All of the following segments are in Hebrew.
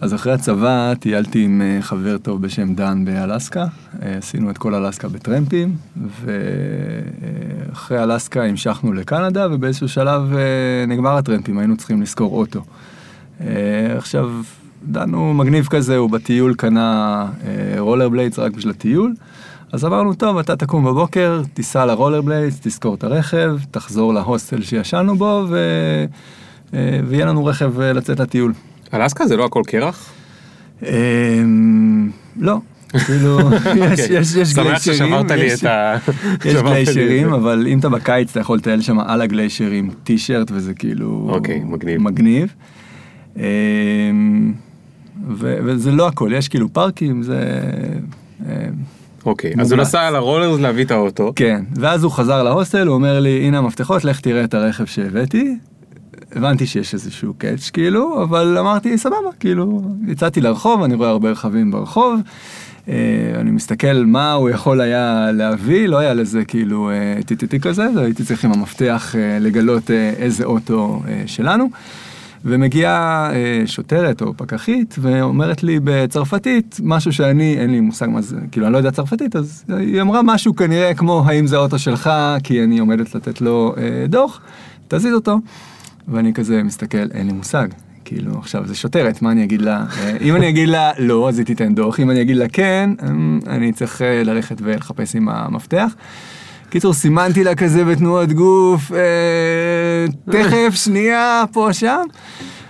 אז אחרי הצבא טיילתי עם אה, חבר טוב בשם דן באלסקה, אה, עשינו את כל אלסקה בטרמפים, ואחרי אלסקה המשכנו לקנדה, ובאיזשהו שלב אה, נגמר הטרמפים, היינו צריכים לשכור אוטו. עכשיו, דן הוא מגניב כזה, הוא בטיול קנה רולר בליידס רק בשביל הטיול. אז אמרנו, טוב, אתה תקום בבוקר, תיסע לרולר בליידס, תזכור את הרכב, תחזור להוסטל שישנו בו, ו... ויהיה לנו רכב לצאת לטיול. אלסקה זה לא הכל קרח? אמ, לא. כאילו, יש אוקיי. גליישרים. יש גליישרים, אבל אם אתה בקיץ אתה יכול לטייל שם על הגליישרים טישרט וזה כאילו... אוקיי, מגניב. מגניב. אמ, וזה לא הכל, יש כאילו פארקים, זה... אמ, אוקיי, אז הוא נסע על הרולרס להביא את האוטו. כן, ואז הוא חזר להוסטל, הוא אומר לי, הנה המפתחות, לך תראה את הרכב שהבאתי. הבנתי שיש איזשהו קאץ' כאילו, אבל אמרתי סבבה, כאילו, יצאתי לרחוב, אני רואה הרבה רכבים ברחוב, אה, אני מסתכל מה הוא יכול היה להביא, לא היה לזה כאילו טיטיטי אה, כזה, הייתי צריך עם המפתח אה, לגלות איזה אוטו שלנו. ומגיעה שוטרת או פקחית ואומרת לי בצרפתית משהו שאני, אין לי מושג מה זה, כאילו אני לא יודע צרפתית, אז היא אמרה משהו כנראה כמו האם זה אוטו שלך, כי אני עומדת לתת לו דוח, תזיז אותו. ואני כזה מסתכל, אין לי מושג. כאילו, עכשיו זה שוטרת, מה אני אגיד לה? אה, אם אני אגיד לה לא, אז היא תיתן דוח, אם אני אגיד לה כן, אמ, אני צריך אה, ללכת ולחפש עם המפתח. קיצור, סימנתי לה כזה בתנועות גוף, אה, תכף, שנייה, פה, שם.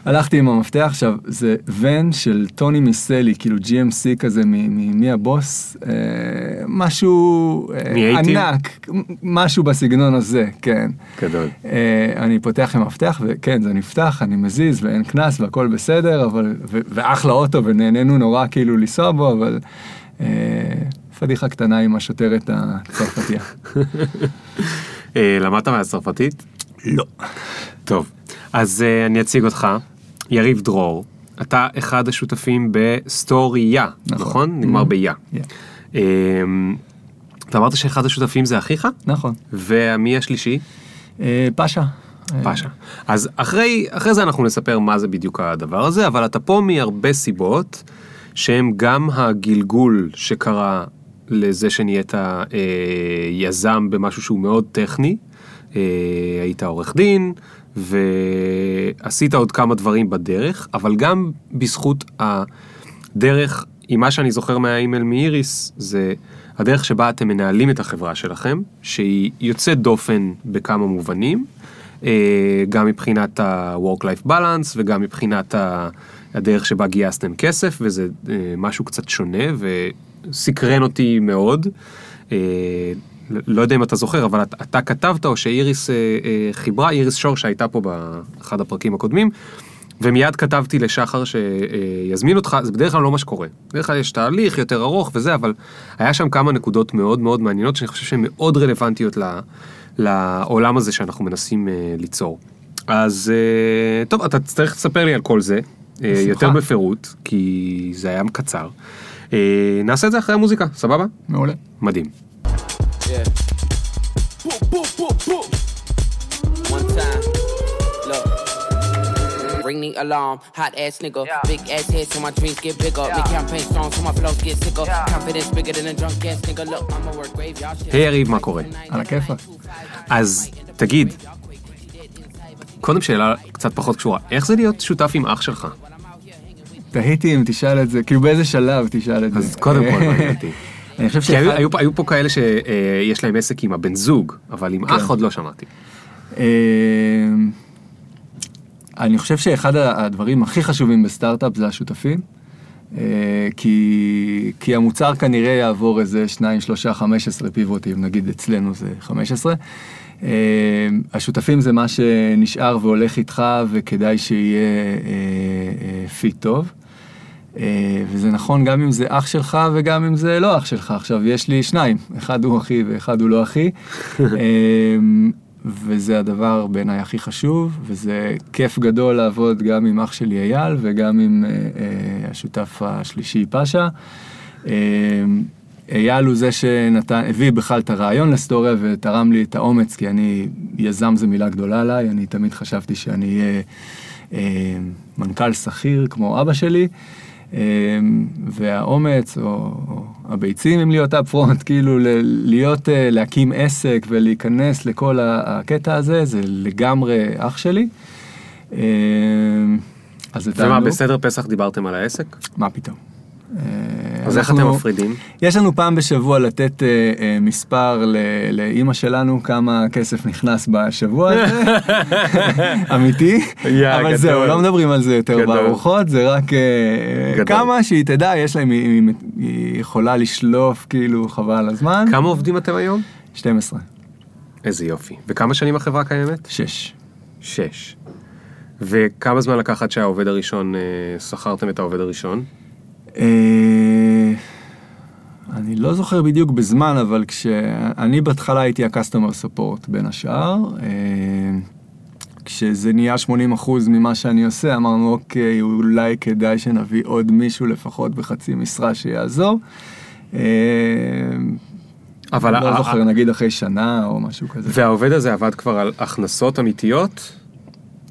הלכתי עם המפתח, עכשיו, זה ון של טוני מיסלי, כאילו GMC כזה, מי הבוס? אה, משהו אה, ענק, משהו בסגנון הזה, כן. גדול. אה, אני פותח עם המפתח, וכן, זה נפתח, אני מזיז, ואין קנס, והכל בסדר, אבל, ואחלה אוטו, ונהנינו נורא כאילו לנסוע בו, אבל... פדיחה קטנה עם השוטרת הצרפתייה. למדת מהצרפתית? לא. טוב, אז uh, אני אציג אותך, יריב דרור, אתה אחד השותפים בסטוריה, נכון? נכון? נגמר mm-hmm. ביה. Yeah. Um, אתה אמרת שאחד השותפים זה אחיך? נכון. ומי השלישי? Uh, פאשה. פאשה. אז אחרי, אחרי זה אנחנו נספר מה זה בדיוק הדבר הזה, אבל אתה פה מהרבה סיבות, שהם גם הגלגול שקרה לזה שנהיית אה, יזם במשהו שהוא מאוד טכני, היית עורך דין, ועשית עוד כמה דברים בדרך, אבל גם בזכות הדרך, עם מה שאני זוכר מהאימייל מאיריס, זה הדרך שבה אתם מנהלים את החברה שלכם, שהיא יוצאת דופן בכמה מובנים, אה, גם מבחינת ה-work-life balance וגם מבחינת הדרך שבה גייסתם כסף, וזה אה, משהו קצת שונה וסקרן אותי מאוד. לא יודע אם אתה זוכר, אבל אתה, אתה כתבת או שאיריס אה, אה, חיברה, איריס שור שהייתה פה באחד הפרקים הקודמים, ומיד כתבתי לשחר שיזמין אותך, זה בדרך כלל לא מה שקורה. בדרך כלל יש תהליך יותר ארוך וזה, אבל היה שם כמה נקודות מאוד מאוד מעניינות, שאני חושב שהן מאוד רלוונטיות ל, לעולם הזה שאנחנו מנסים אה, ליצור. אז אה, טוב, אתה תצטרך לספר לי על כל זה, אה, יותר בפירוט, כי זה היה קצר. אה, נעשה את זה אחרי המוזיקה, סבבה? מעולה. מדהים. Yeah. Boop, boop, boop, boop. One time. Look. Ring the alarm, hot ass nigga. Yeah. Big ass head so my dreams get bigger. Yeah. Big campaign strong so my flows get sicker. Yeah. Confidence bigger than a drunk ass nigga. Look, I'ma work graveyard shit. היי יריב, מה קורה? על הכיפאק. אז תגיד, קודם שאלה קצת פחות קשורה, איך זה להיות שותף עם אח שלך? תהיתי אם תשאל את זה, כאילו באיזה שלב תשאל את זה. אז קודם כל מעניין אותי. אני חושב שאחד... היו, היו, היו פה כאלה שיש להם עסק עם הבן זוג, אבל עם כן. אח עוד לא שמעתי. אמ, אני חושב שאחד הדברים הכי חשובים בסטארט-אפ זה השותפים. אה, כי, כי המוצר כנראה יעבור איזה 2, 3, 15 פיבוטים, נגיד אצלנו זה 15. אמ, השותפים זה מה שנשאר והולך איתך וכדאי שיהיה fit אה, אה, טוב. אה, וזה נכון גם אם זה אח שלך וגם אם זה לא אח שלך. עכשיו, יש לי שניים, אחד הוא אחי ואחד הוא לא אחי. אה, וזה הדבר בעיניי הכי חשוב, וזה כיף גדול לעבוד גם עם אח שלי אייל וגם עם אה, השותף השלישי פאשה. אייל הוא זה שנתן, הביא בכלל את הרעיון לסטוריה ותרם לי את האומץ, כי אני, יזם זה מילה גדולה עליי, אני תמיד חשבתי שאני אהיה מנכ"ל שכיר כמו אבא שלי, והאומץ או, או הביצים אם להיות אפ פרונט, כאילו להיות, להקים עסק ולהיכנס לכל הקטע הזה, זה לגמרי אח שלי. אז ומה, בסדר פסח דיברתם על העסק? מה פתאום. אז איך אתם מפרידים? יש לנו פעם בשבוע לתת uh, uh, מספר לאימא שלנו כמה כסף נכנס בשבוע הזה, אמיתי, yeah, אבל גדול. זהו, לא מדברים על זה יותר גדול. בארוחות, זה רק uh, כמה שהיא תדע, יש להם, היא, היא יכולה לשלוף כאילו חבל על הזמן. כמה עובדים אתם היום? 12. איזה יופי. וכמה שנים החברה קיימת? שש. שש. וכמה זמן לקח עד שהעובד הראשון, שכרתם את העובד הראשון? אה, אני לא זוכר בדיוק בזמן, אבל כשאני בהתחלה הייתי ה-customer support בין השאר. אה, כשזה נהיה 80% ממה שאני עושה, אמרנו, אוקיי, אולי כדאי שנביא עוד מישהו לפחות בחצי משרה שיעזור. אה, אבל לא זוכר, נגיד אחרי שנה או משהו כזה. והעובד הזה עבד כבר על הכנסות אמיתיות,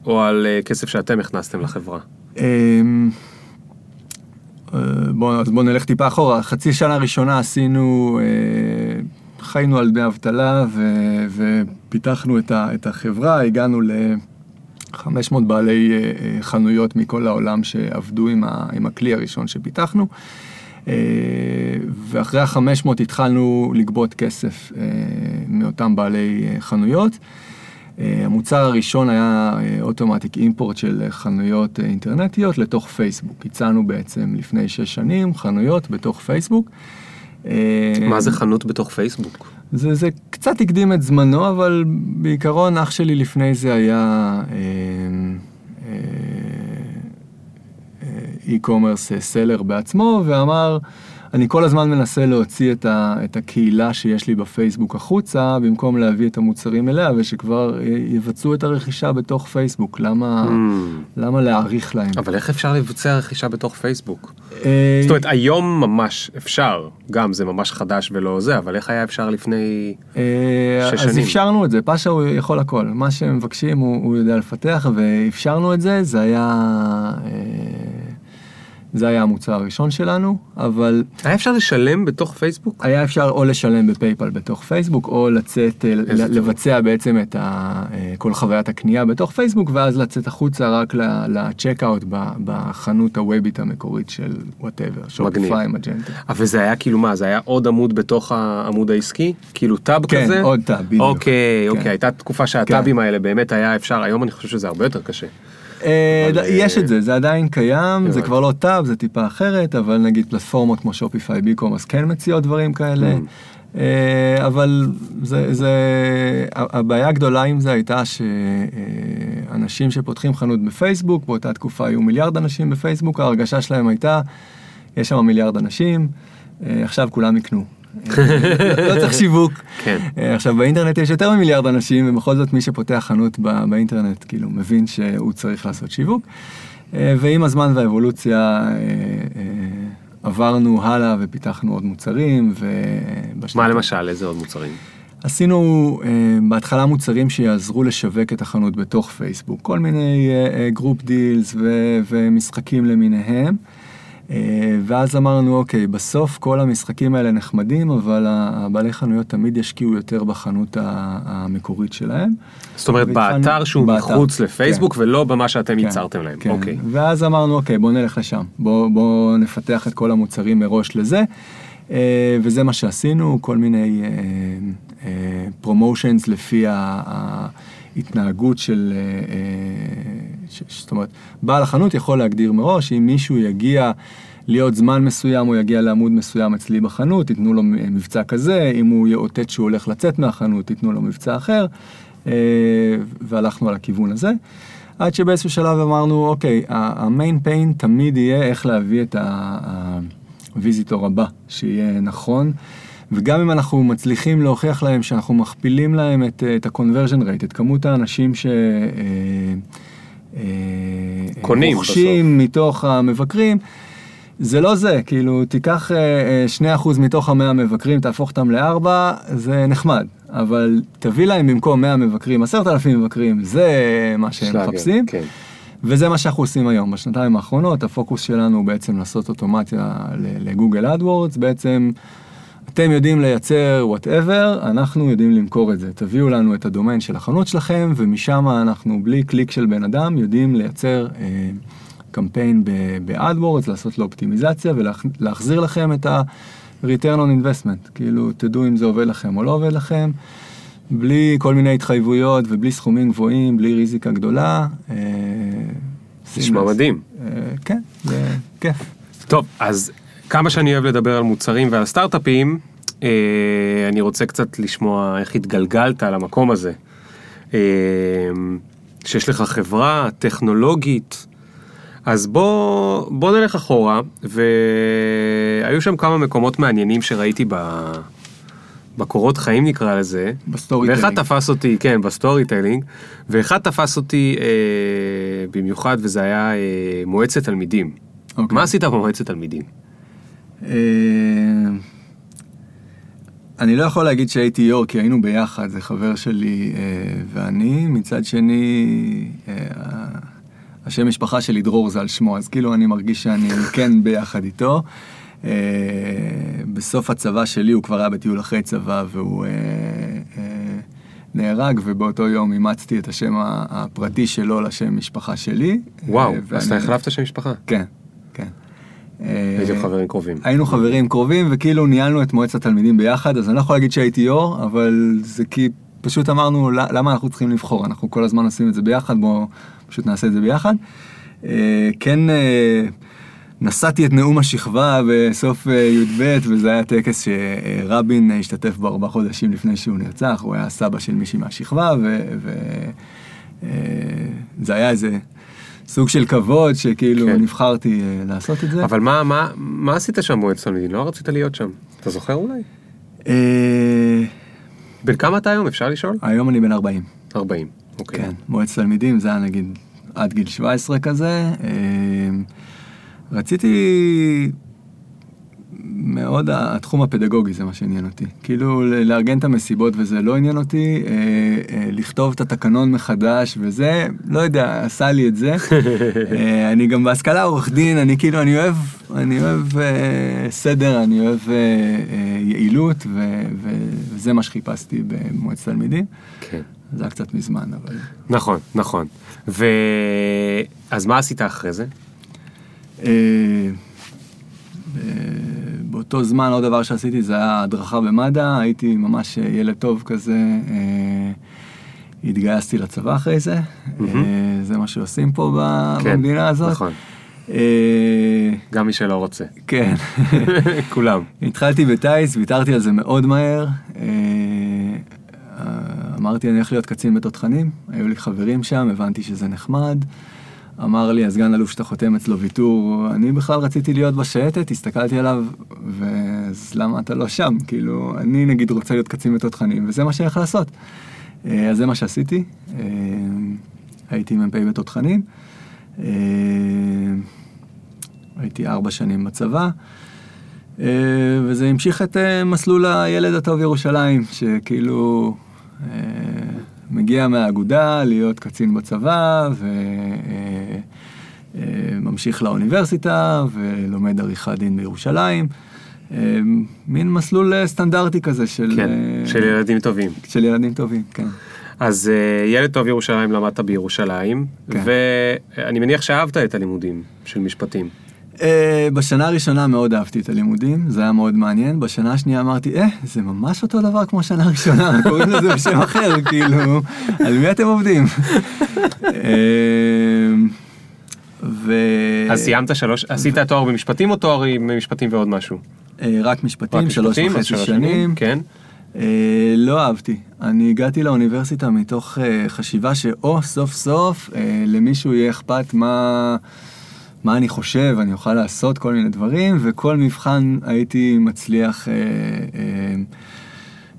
או על כסף שאתם הכנסתם לחברה? בואו בוא נלך טיפה אחורה, חצי שנה ראשונה עשינו, אה, חיינו על דמי אבטלה ו, ופיתחנו את, ה, את החברה, הגענו ל-500 בעלי אה, חנויות מכל העולם שעבדו עם, ה, עם הכלי הראשון שפיתחנו. אה, ואחרי ה-500 התחלנו לגבות כסף מאותם בעלי חנויות. אה, המוצר הראשון היה אוטומטיק אה, אימפורט של חנויות אה, אינטרנטיות לתוך פייסבוק. הצענו בעצם לפני שש שנים חנויות בתוך פייסבוק. מה זה חנות בתוך פייסבוק? זה, זה קצת הקדים את זמנו, אבל בעיקרון אח שלי לפני זה היה e-commerce סלר בעצמו, ואמר, אני כל הזמן מנסה להוציא את, ה, את הקהילה שיש לי בפייסבוק החוצה, במקום להביא את המוצרים אליה, ושכבר יבצעו את הרכישה בתוך פייסבוק. למה, mm. למה להעריך להם? אבל איך אפשר לבצע רכישה בתוך פייסבוק? אה... זאת אומרת, היום ממש אפשר, גם זה ממש חדש ולא זה, אבל איך היה אפשר לפני אה... שש שנים? אז אפשרנו את זה, פאשה הוא יכול הכל. מה שהם מבקשים הוא, הוא יודע לפתח, ואפשרנו את זה, זה היה... אה... זה היה המוצר הראשון שלנו, אבל... היה אפשר לשלם בתוך פייסבוק? היה אפשר או לשלם ב PayPal בתוך פייסבוק, או לצאת, אה, לבצע טוב. בעצם את ה, אה, כל חוויית הקנייה בתוך פייסבוק, ואז לצאת החוצה רק ל checkout בחנות הוובית המקורית של whatever, Shopify, Magento. אבל זה היה כאילו מה, זה היה עוד עמוד בתוך העמוד העסקי? כאילו tab כן, כזה? כן, עוד tab, בדיוק. אוקיי, כן. אוקיי, הייתה תקופה שהטאבים כן. האלה באמת היה אפשר, היום אני חושב שזה הרבה יותר קשה. אה, יש את זה, זה עדיין קיים, זה כבר לא טאב, זה טיפה אחרת, אבל נגיד פלטפורמות כמו שופיפיי ביקומרס כן מציעות דברים כאלה. Mm. אה, אבל זה, זה, הבעיה הגדולה עם זה הייתה שאנשים שפותחים חנות בפייסבוק, באותה תקופה היו מיליארד אנשים בפייסבוק, ההרגשה שלהם הייתה, יש שם מיליארד אנשים, אה, עכשיו כולם יקנו. לא צריך שיווק. כן. אה, עכשיו באינטרנט יש יותר ממיליארד אנשים ובכל זאת מי שפותח חנות באינטרנט כאילו מבין שהוא צריך לעשות שיווק. אה, ועם הזמן והאבולוציה אה, עברנו הלאה ופיתחנו עוד מוצרים. מה למשל איזה עוד מוצרים? עשינו בהתחלה מוצרים שיעזרו לשווק את החנות בתוך פייסבוק, כל מיני group deals ומשחקים למיניהם. אה, ואז אמרנו, אוקיי, בסוף כל המשחקים האלה נחמדים, אבל הבעלי חנויות תמיד ישקיעו יותר בחנות המקורית שלהם. זאת אומרת, באתר שהוא באתר, מחוץ לפייסבוק כן. ולא במה שאתם כן, ייצרתם להם, כן. אוקיי. ואז אמרנו, אוקיי, בוא נלך לשם, בוא, בוא נפתח את כל המוצרים מראש לזה. אה, וזה מה שעשינו, כל מיני פרומושנס אה, לפי ההתנהגות של, זאת אומרת, בעל החנות יכול להגדיר מראש, אם מישהו יגיע להיות זמן מסוים או יגיע לעמוד מסוים אצלי בחנות, תיתנו לו מבצע כזה, אם הוא יאותת שהוא הולך לצאת מהחנות, תיתנו לו מבצע אחר, אה, והלכנו על הכיוון הזה. עד שבאיזשהו שלב אמרנו, אוקיי, המיין פיין תמיד יהיה איך להביא את הוויזיטור הבא, שיהיה נכון. וגם אם אנחנו מצליחים להוכיח להם שאנחנו מכפילים להם את, את ה-conversion rate, את כמות האנשים ש... אה, אה, קונים רוכשים מתוך המבקרים. זה לא זה, כאילו תיקח 2% אה, מתוך המאה מבקרים, תהפוך אותם לארבע, זה נחמד, אבל תביא להם במקום 100 מבקרים, 10,000 מבקרים, זה מה שהם מחפשים. כן. וזה מה שאנחנו עושים היום. בשנתיים האחרונות הפוקוס שלנו הוא בעצם לעשות אוטומציה ל Google AdWords, בעצם אתם יודעים לייצר whatever, אנחנו יודעים למכור את זה. תביאו לנו את הדומיין של החנות שלכם, ומשם אנחנו בלי קליק של בן אדם יודעים לייצר אה, קמפיין ב AdWords, לעשות לו אופטימיזציה ולהחזיר לכם את ה-return on investment. כאילו, תדעו אם זה עובד לכם או לא עובד לכם. בלי כל מיני התחייבויות ובלי סכומים גבוהים, בלי ריזיקה גדולה. אה, נשמע מדהים. אה, כן, זה כיף. טוב, אז כמה שאני אוהב לדבר על מוצרים ועל סטארט-אפים, אה, אני רוצה קצת לשמוע איך התגלגלת למקום הזה. שיש לך חברה טכנולוגית, אז בוא, בוא נלך אחורה, והיו שם כמה מקומות מעניינים שראיתי ב... בקורות חיים נקרא לזה. ב storytelling. ואחד. תפס אותי, כן, ב storytelling, ואחד תפס אותי אה, במיוחד וזה היה אה, מועצת תלמידים. אוקיי. מה עשית במועצת תלמידים? אה, אני לא יכול להגיד שהייתי יו"ר, כי היינו ביחד, זה חבר שלי אה, ואני. מצד שני, אה, השם משפחה שלי דרור זה על שמו, אז כאילו אני מרגיש שאני כן ביחד איתו. אה, בסוף הצבא שלי הוא כבר היה בטיול אחרי צבא והוא אה, אה, נהרג, ובאותו יום אימצתי את השם הפרטי שלו לשם משפחה שלי. וואו, אה, אז אתה ואני- החלפת שם משפחה. כן. אה, הייתם חברים קרובים. היינו חברים קרובים וכאילו ניהלנו את מועצת התלמידים ביחד אז אני לא יכול להגיד שהייתי יו"ר אבל זה כי פשוט אמרנו "ל- למה אנחנו צריכים לבחור אנחנו כל הזמן עושים את זה ביחד בואו פשוט נעשה את זה ביחד. אה, כן אה, נשאתי את נאום השכבה בסוף אה, י"ב וזה היה טקס שרבין השתתף בו ארבעה חודשים לפני שהוא נרצח הוא היה סבא של מישהי מהשכבה וזה היה איזה סוג של כבוד שכאילו כן. נבחרתי אה, לעשות את זה. אבל מה, מה, מה עשית שם תלמידים? לא רצית להיות שם. אתה זוכר אולי? אה, בן כמה אתה היום? אפשר לשאול? היום אני בן 40. 40. אוקיי. כן, מועצת תלמידים זה היה נגיד עד גיל 17 כזה. אה, רציתי מאוד, התחום הפדגוגי זה מה שעניין אותי. כאילו לארגן את המסיבות וזה לא עניין אותי, אה, אה, לכתוב את התקנון מחדש וזה, לא יודע, עשה לי את זה. אה, אני גם בהשכלה עורך דין, אני כאילו, אני אוהב, אני אוהב אה, סדר, אני אוהב אה, אה, יעילות, ו- ו- וזה מה שחיפשתי במועצת תלמידים. כן. זה היה קצת מזמן, אבל... נכון, נכון. ו... אז מה עשית אחרי זה? אה, אה, באותו זמן עוד דבר שעשיתי זה היה הדרכה במד"א, הייתי ממש אה, ילד טוב כזה, אה, התגייסתי לצבא אחרי זה, מהמם. אה, זה מה שעושים פה ב- כן, במדינה הזאת. נכון. אה, גם מי שלא רוצה. כן. כולם. התחלתי בטיס, ויתרתי על זה מאוד מהר. אה, אמרתי, אני הולך להיות קצין בתותחנים, היו לי חברים שם, הבנתי שזה נחמד. אמר לי הסגן אלוף שאתה חותם אצלו ויתור, אני בכלל רציתי להיות בשייטת, הסתכלתי עליו, ואז למה אתה לא שם? כאילו, אני נגיד רוצה להיות קצין בתותחנים, וזה מה הולך לעשות. אה, אז זה מה שעשיתי, אה, הייתי מ"פ בתותחנים. אה, הייתי ארבע שנים בצבא, וזה המשיך את מסלול הילד הטוב ירושלים, שכאילו מגיע מהאגודה להיות קצין בצבא, וממשיך לאוניברסיטה, ולומד עריכת דין בירושלים. אה, מין מסלול אה, סטנדרטי כזה של, כן, אה, של ילדים טובים. של ילדים טובים, כן. אז אה, ילד טוב ירושלים למדת בירושלים, כן. ואני מניח שאהבת את הלימודים של משפטים. בשנה הראשונה מאוד אהבתי את הלימודים, זה היה מאוד מעניין. בשנה השנייה אמרתי, אה, זה ממש אותו דבר כמו שנה ראשונה, קוראים לזה בשם אחר, כאילו, על מי אתם עובדים? ו... אז סיימת שלוש, עשית תואר במשפטים או תואר עם משפטים ועוד משהו? אה, רק משפטים, רק שלוש משפטים, וחצי שלוש שנים. כן. אה, לא אהבתי. אני הגעתי לאוניברסיטה מתוך אה, חשיבה שאו סוף סוף אה, למישהו יהיה אכפת מה, מה אני חושב, אני אוכל לעשות כל מיני דברים, וכל מבחן הייתי מצליח אה, אה,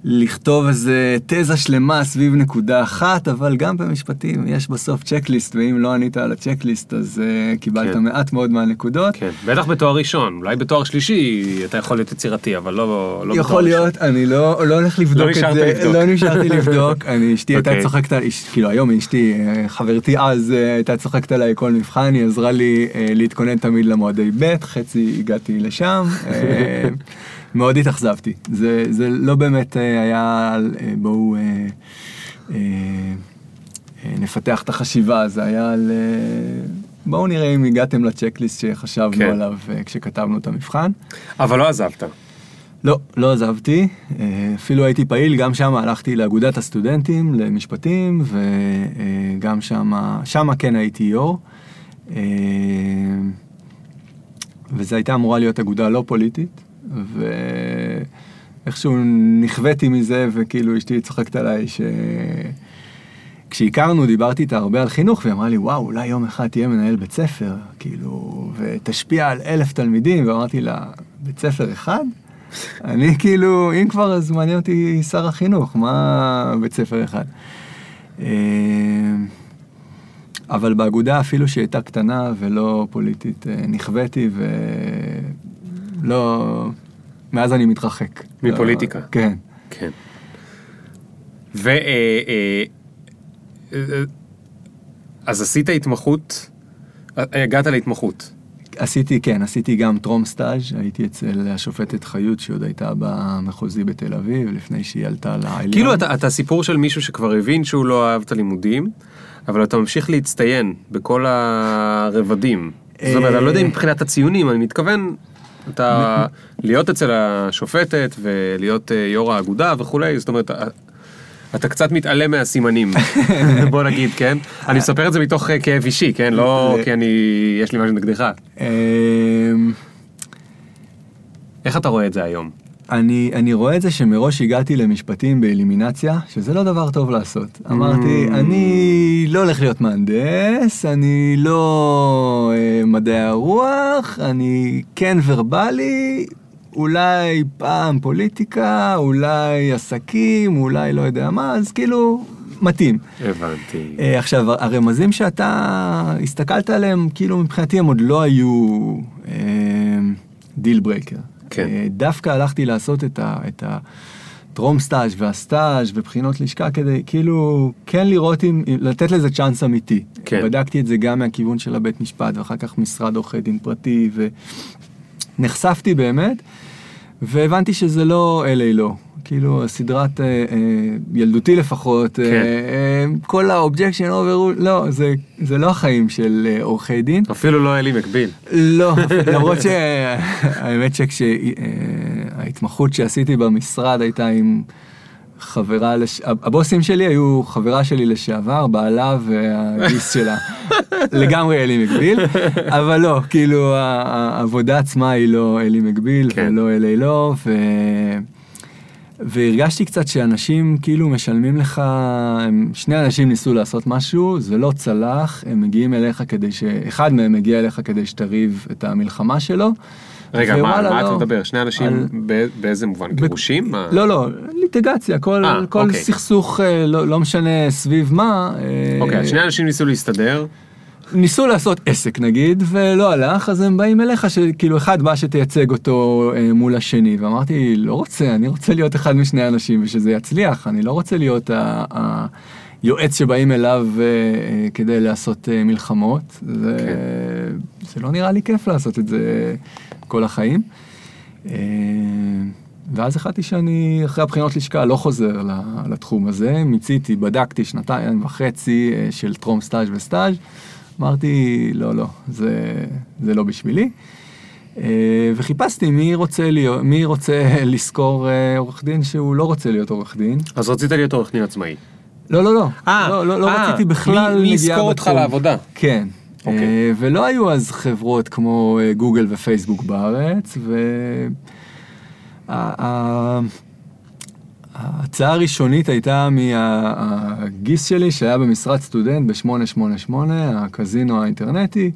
לכתוב איזה תזה שלמה סביב נקודה אחת, אבל גם במשפטים יש בסוף צ'קליסט, ואם לא ענית על הצ'קליסט אז uh, קיבלת כן. מעט מאוד מהנקודות. כן, בטח בתואר ראשון, אולי בתואר שלישי אתה יכול להיות יצירתי, אבל לא, לא בתואר יכול ראשון. להיות, אני לא, לא הולך לבדוק את נשארת זה, לבדוק. לא נשארתי לבדוק, אני אשתי הייתה אוקיי. צוחקת, על- אש- כאילו היום אשתי, אה, חברתי אז אה, הייתה צוחקת עליי כל מבחן, היא עזרה לי להתכונן תמיד למועדי ב', חצי הגעתי לשם, מאוד התאכזבתי, זה, זה לא באמת אה, היה אה, בואו אה, אה, אה, נפתח את החשיבה, זה היה על בואו נראה אם הגעתם לצ'קליסט שחשבנו כן. עליו כשכתבנו את המבחן. אבל לא עזבת. לא, לא עזבתי, אפילו הייתי פעיל, גם שם הלכתי לאגודת הסטודנטים למשפטים, וגם שם, שם כן הייתי יו"ר. וזו הייתה אמורה להיות אגודה לא פוליטית, ואיכשהו נכוויתי מזה, וכאילו אשתי צוחקת עליי ש... כשהכרנו דיברתי איתה הרבה על חינוך, והיא אמרה לי, וואו, אולי יום אחד תהיה מנהל בית ספר, כאילו, ותשפיע על אלף תלמידים, ואמרתי לה, בית ספר אחד? אני כאילו, אם כבר, אז מעניין אותי שר החינוך, מה בית ספר אחד? אה, אבל באגודה, אפילו שהיא הייתה קטנה ולא פוליטית, אה, נכוויתי ולא... מאז אני מתרחק. מפוליטיקה. לא, כן. כן. ו... אה, אה, אה, אז עשית התמחות, הגעת להתמחות. עשיתי, כן, עשיתי גם טרום סטאז', הייתי אצל השופטת חיות, שעוד הייתה במחוזי בתל אביב, לפני שהיא עלתה לעליון. כאילו אתה, אתה סיפור של מישהו שכבר הבין שהוא לא אהב את הלימודים, אבל אתה ממשיך להצטיין בכל הרבדים. זאת אומרת, אני לא יודע אם מבחינת הציונים, אני מתכוון, אתה להיות אצל השופטת ולהיות אה, יו"ר האגודה וכולי, זאת אומרת, אה, אתה קצת מתעלם מהסימנים, בוא נגיד, כן? אני מספר את זה מתוך אה, כאב אישי, כן? לא כי אני, יש לי משהו נגדך. אמ, איך אתה רואה את זה היום? אני, אני רואה את זה שמראש הגעתי למשפטים באלימינציה, שזה לא דבר טוב לעשות. אמרתי, Mm. אני לא הולך להיות מהנדס, אני לא אה, מדעי הרוח, אני כן ורבלי, אולי פעם פוליטיקה, אולי עסקים, אולי לא יודע מה, אז כאילו, מתאים. הבנתי. אה, עכשיו, הרמזים שאתה הסתכלת עליהם, כאילו מבחינתי הם עוד לא היו deal breaker. כן. אה, דווקא הלכתי לעשות את, ה, את הטרום סטאז' והסטאז' ובחינות לשכה כדי כאילו כן לראות אם, לתת לזה צ'אנס אמיתי. כן. בדקתי את זה גם מהכיוון של הבית משפט ואחר כך משרד עורכי דין פרטי ונחשפתי באמת והבנתי שזה לא אלה לא. כאילו הסדרת אה, אה, ילדותי לפחות, אה, כן. אה, כל ה objection over, לא, זה, זה לא החיים של אה, עורכי דין. אפילו לא אלי מקביל. לא, למרות שהאמת שההתמחות שעשיתי במשרד הייתה עם חברה, לש... הבוסים שלי היו חברה שלי לשעבר, בעלה והגיס שלה. לגמרי אלי מקביל, אבל לא, כאילו העבודה עצמה היא לא אלי מקביל כן. ולא אלי לא, ו... והרגשתי קצת שאנשים כאילו משלמים לך, הם, שני אנשים ניסו לעשות משהו, זה לא צלח, הם מגיעים אליך כדי ש... אחד מהם מגיע אליך כדי שתריב את המלחמה שלו. רגע, מה, מה אתה לא. מדבר? שני אנשים על- באיזה מובן? גירושים? מה? לא, לא, ליטיגציה, כל, אה, כל אוקיי. סכסוך, אה, לא, לא משנה סביב מה. אה, אוקיי, אז שני אנשים ניסו להסתדר. ניסו לעשות עסק נגיד, ולא הלך, אז הם באים אליך, שכאילו אחד בא שתייצג אותו אה, מול השני, ואמרתי, לא רוצה, אני רוצה להיות אחד משני אנשים ושזה יצליח, אני לא רוצה להיות ה... ה יועץ שבאים אליו אה, אה, כדי לעשות אה, מלחמות, זה, כן. זה לא נראה לי כיף לעשות את זה כל החיים. אה, ואז החלטתי שאני אחרי הבחינות לשכה לא חוזר לתחום הזה, מיציתי, בדקתי שנתיים וחצי אה, של טרום סטאז' וסטאז', אמרתי לא לא, זה, זה לא בשבילי. אה, וחיפשתי מי רוצה, להיות, מי רוצה לשכור אה, עורך דין שהוא לא רוצה להיות עורך דין. אז רצית להיות עורך דין עצמאי. לא, לא, לא. אה, לא, לא, לא אה, רציתי בכלל מי- מי יזכור אותך. לעבודה? כן. אוקיי. אה, ולא היו אז חברות כמו גוגל ופייסבוק בארץ, וההצעה הראשונית הייתה מהגיס שלי שהיה במשרד סטודנט ב-888, הקזינו האינטרנטי.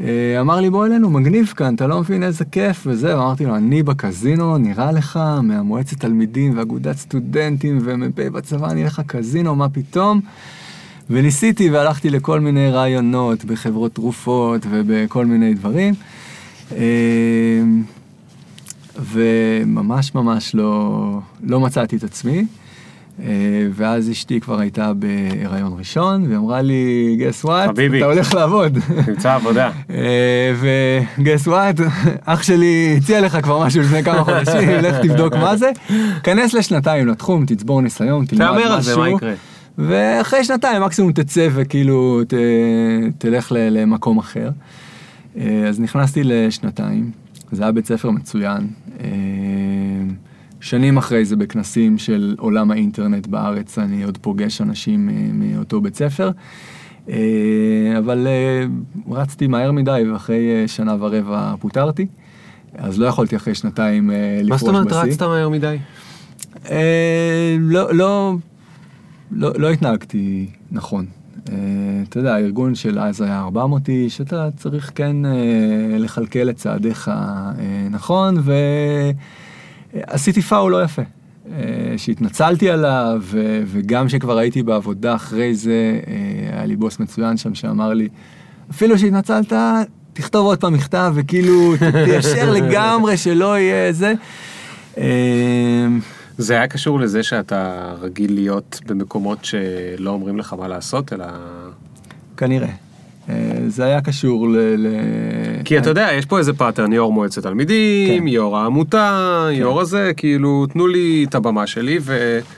אה, אמר לי בוא אלינו, מגניב כאן, אתה לא מבין איזה כיף וזה, ואמרתי לו, אני בקזינו, נראה לך, מהמועצת תלמידים ואגודת סטודנטים ומ"פ בצבא, אני אלך קזינו, מה פתאום? וניסיתי והלכתי לכל מיני רעיונות בחברות תרופות ובכל מיני דברים. וממש ממש לא, לא מצאתי את עצמי. אה, ואז אשתי כבר הייתה בהיריון ראשון, והיא אמרה לי, guess what, חביבי. אתה הולך לעבוד. תמצא עבודה. אה, ו-guess what, אח שלי הציע לך כבר משהו לפני כמה חודשים, לך תבדוק מה זה, כנס לשנתיים לתחום, תצבור ניסיון, תלמד משהו. תהמר על זה, מה יקרה? ואחרי שנתיים מקסימום תצא וכאילו ת, תלך למקום אחר. אה, אז נכנסתי לשנתיים, זה היה בית ספר מצוין. אה, שנים אחרי זה בכנסים של עולם האינטרנט בארץ, אני עוד פוגש אנשים אה, מאותו בית ספר. אה, אבל רצתי מהר מדי ואחרי שנה ורבע פוטרתי, אז לא יכולתי אחרי שנתיים אה, מה לפרוש זאת בשיא. אומרת רצת מהר מדי? לא, לא, לא, לא התנהגתי נכון. אה, אתה יודע, הארגון של אז היה 400 איש, אתה צריך כן אה, לכלכל את צעדיך אה, נכון, ועשיתי פאול לא יפה. שהתנצלתי עליו, ו- וגם שכבר הייתי בעבודה אחרי זה, היה לי בוס מצוין שם שאמר לי, אפילו שהתנצלת, תכתוב עוד פעם מכתב, וכאילו, תיישר לגמרי שלא יהיה זה. זה היה קשור לזה שאתה רגיל להיות במקומות שלא אומרים לך מה לעשות, אלא... כנראה. אה, זה היה קשור ל... ל... כי אתה יודע, יש פה איזה pattern, יו"ר מועצת תלמידים, כן. יו"ר העמותה, יו"ר הזה, כאילו, תנו לי את הבמה שלי,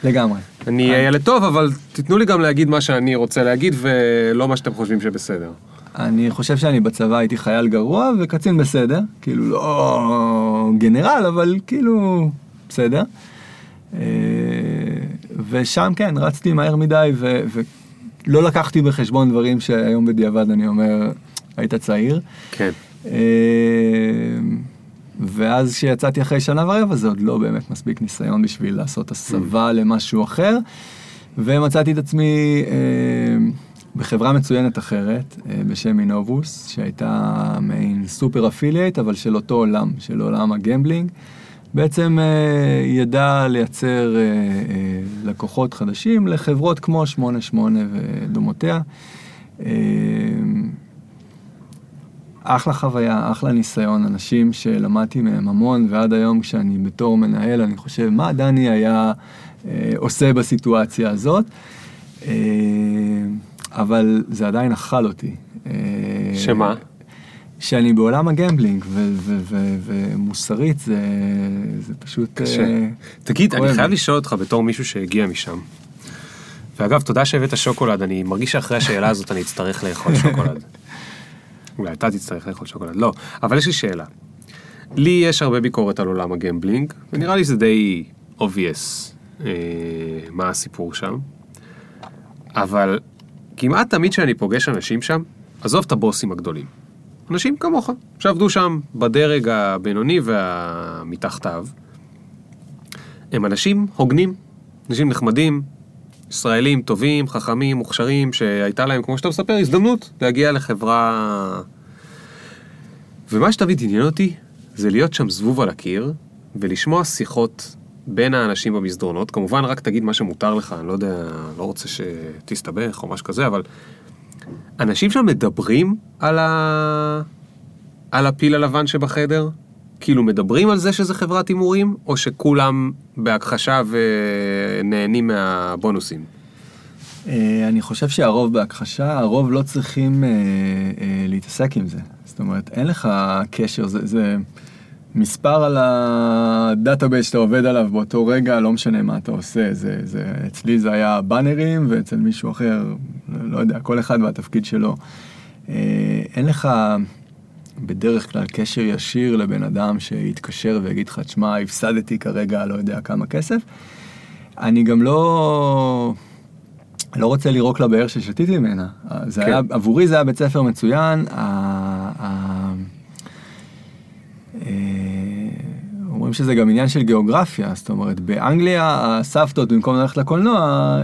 לגמרי. ואני אהיה ילד טוב, אבל תיתנו לי גם להגיד מה שאני רוצה להגיד, ולא מה שאתם חושבים שבסדר. אני חושב שאני בצבא הייתי חייל גרוע וקצין בסדר, כאילו לא גנרל, אבל כאילו בסדר. אה, ושם כן, רצתי מהר מדי ו- ולא לקחתי בחשבון דברים שהיום בדיעבד אני אומר, היית צעיר. כן. אה, ואז כשיצאתי אחרי שנה ורבע זה עוד לא באמת מספיק ניסיון בשביל לעשות הסבה למשהו אחר. ומצאתי את עצמי אה, בחברה מצוינת אחרת אה, בשם אינובוס, שהייתה מעין super affiliate, אבל של אותו עולם, של עולם ה gambling. בעצם אה, ידע לייצר אה, אה, לקוחות חדשים לחברות כמו 88 ודומותיה. אחלה חוויה, אחלה ניסיון, אנשים שלמדתי מהם המון, ועד היום כשאני בתור מנהל, אני חושב, מה דני היה אה, עושה בסיטואציה הזאת? אה, אבל זה עדיין אכל אותי. אה, שמה? שאני בעולם הגמבלינג, ומוסרית זה, זה פשוט... קשה. אה, תגיד, אני חייב. לשאול אותך בתור מישהו שהגיע משם. ואגב, תודה שהבאת שוקולד, אני מרגיש שאחרי השאלה הזאת אני אצטרך לאכול שוקולד. אולי אתה תצטרך לאכול שוקולד, לא. אבל יש לי שאלה. לי יש הרבה ביקורת על עולם הגמבלינג, ונראה לי שזה די obvious אה, מה הסיפור שם. אבל כמעט תמיד כשאני פוגש אנשים שם, עזוב את הבוסים הגדולים. אנשים כמוך, שעבדו שם בדרג הבינוני והמתחתיו. הם אנשים הוגנים, אנשים נחמדים, ישראלים טובים, חכמים, מוכשרים, שהייתה להם, כמו שאתה מספר, הזדמנות להגיע לחברה... ומה שתמיד עניין אותי, זה להיות שם זבוב על הקיר, ולשמוע שיחות בין האנשים במסדרונות. כמובן, רק תגיד מה שמותר לך, אני לא יודע, לא רוצה שתסתבך או משהו כזה, אבל אנשים שם מדברים על, ה... על הפיל הלבן שבחדר? כאילו מדברים על זה שזה חברת הימורים, או שכולם בהכחשה ונהנים מהבונוסים? אה, אני חושב שהרוב בהכחשה, הרוב לא צריכים אה, אה, להתעסק עם זה. זאת אומרת, אין לך קשר, זה, זה מספר על ה database שאתה עובד עליו באותו רגע, לא משנה מה אתה עושה. זה, זה, אצלי זה היה באנרים, ואצל מישהו אחר, לא יודע, כל אחד והתפקיד שלו. אה, אין לך בדרך כלל קשר ישיר לבן אדם שיתקשר ויגיד לך, תשמע, הפסדתי כרגע לא יודע כמה כסף. אני גם לא... לא רוצה לירוק לבאר ששתיתי ממנה. זה כן. היה, עבורי זה היה בית ספר מצוין. שזה גם עניין של גיאוגרפיה, זאת אומרת, באנגליה הסבתות במקום ללכת לקולנוע, אה,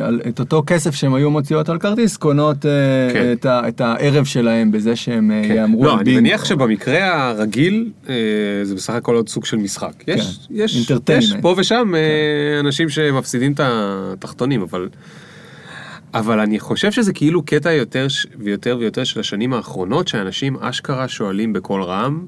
אה, על- את אותו כסף שהן היו מוציאות על כרטיס, קונות אה, כן. את, ה, את הערב שלהם בזה שהם אה, כן. יאמרו לא, אני. מניח שבמקרה הרגיל אה, זה בסך הכל עוד סוג של משחק. יש, כן. יש. יש פה ושם אה, אנשים שמפסידים את התחתונים, אבל... אבל אני חושב שזה כאילו קטע יותר ויותר ויותר של השנים האחרונות, שאנשים אשכרה שואלים בקול רם,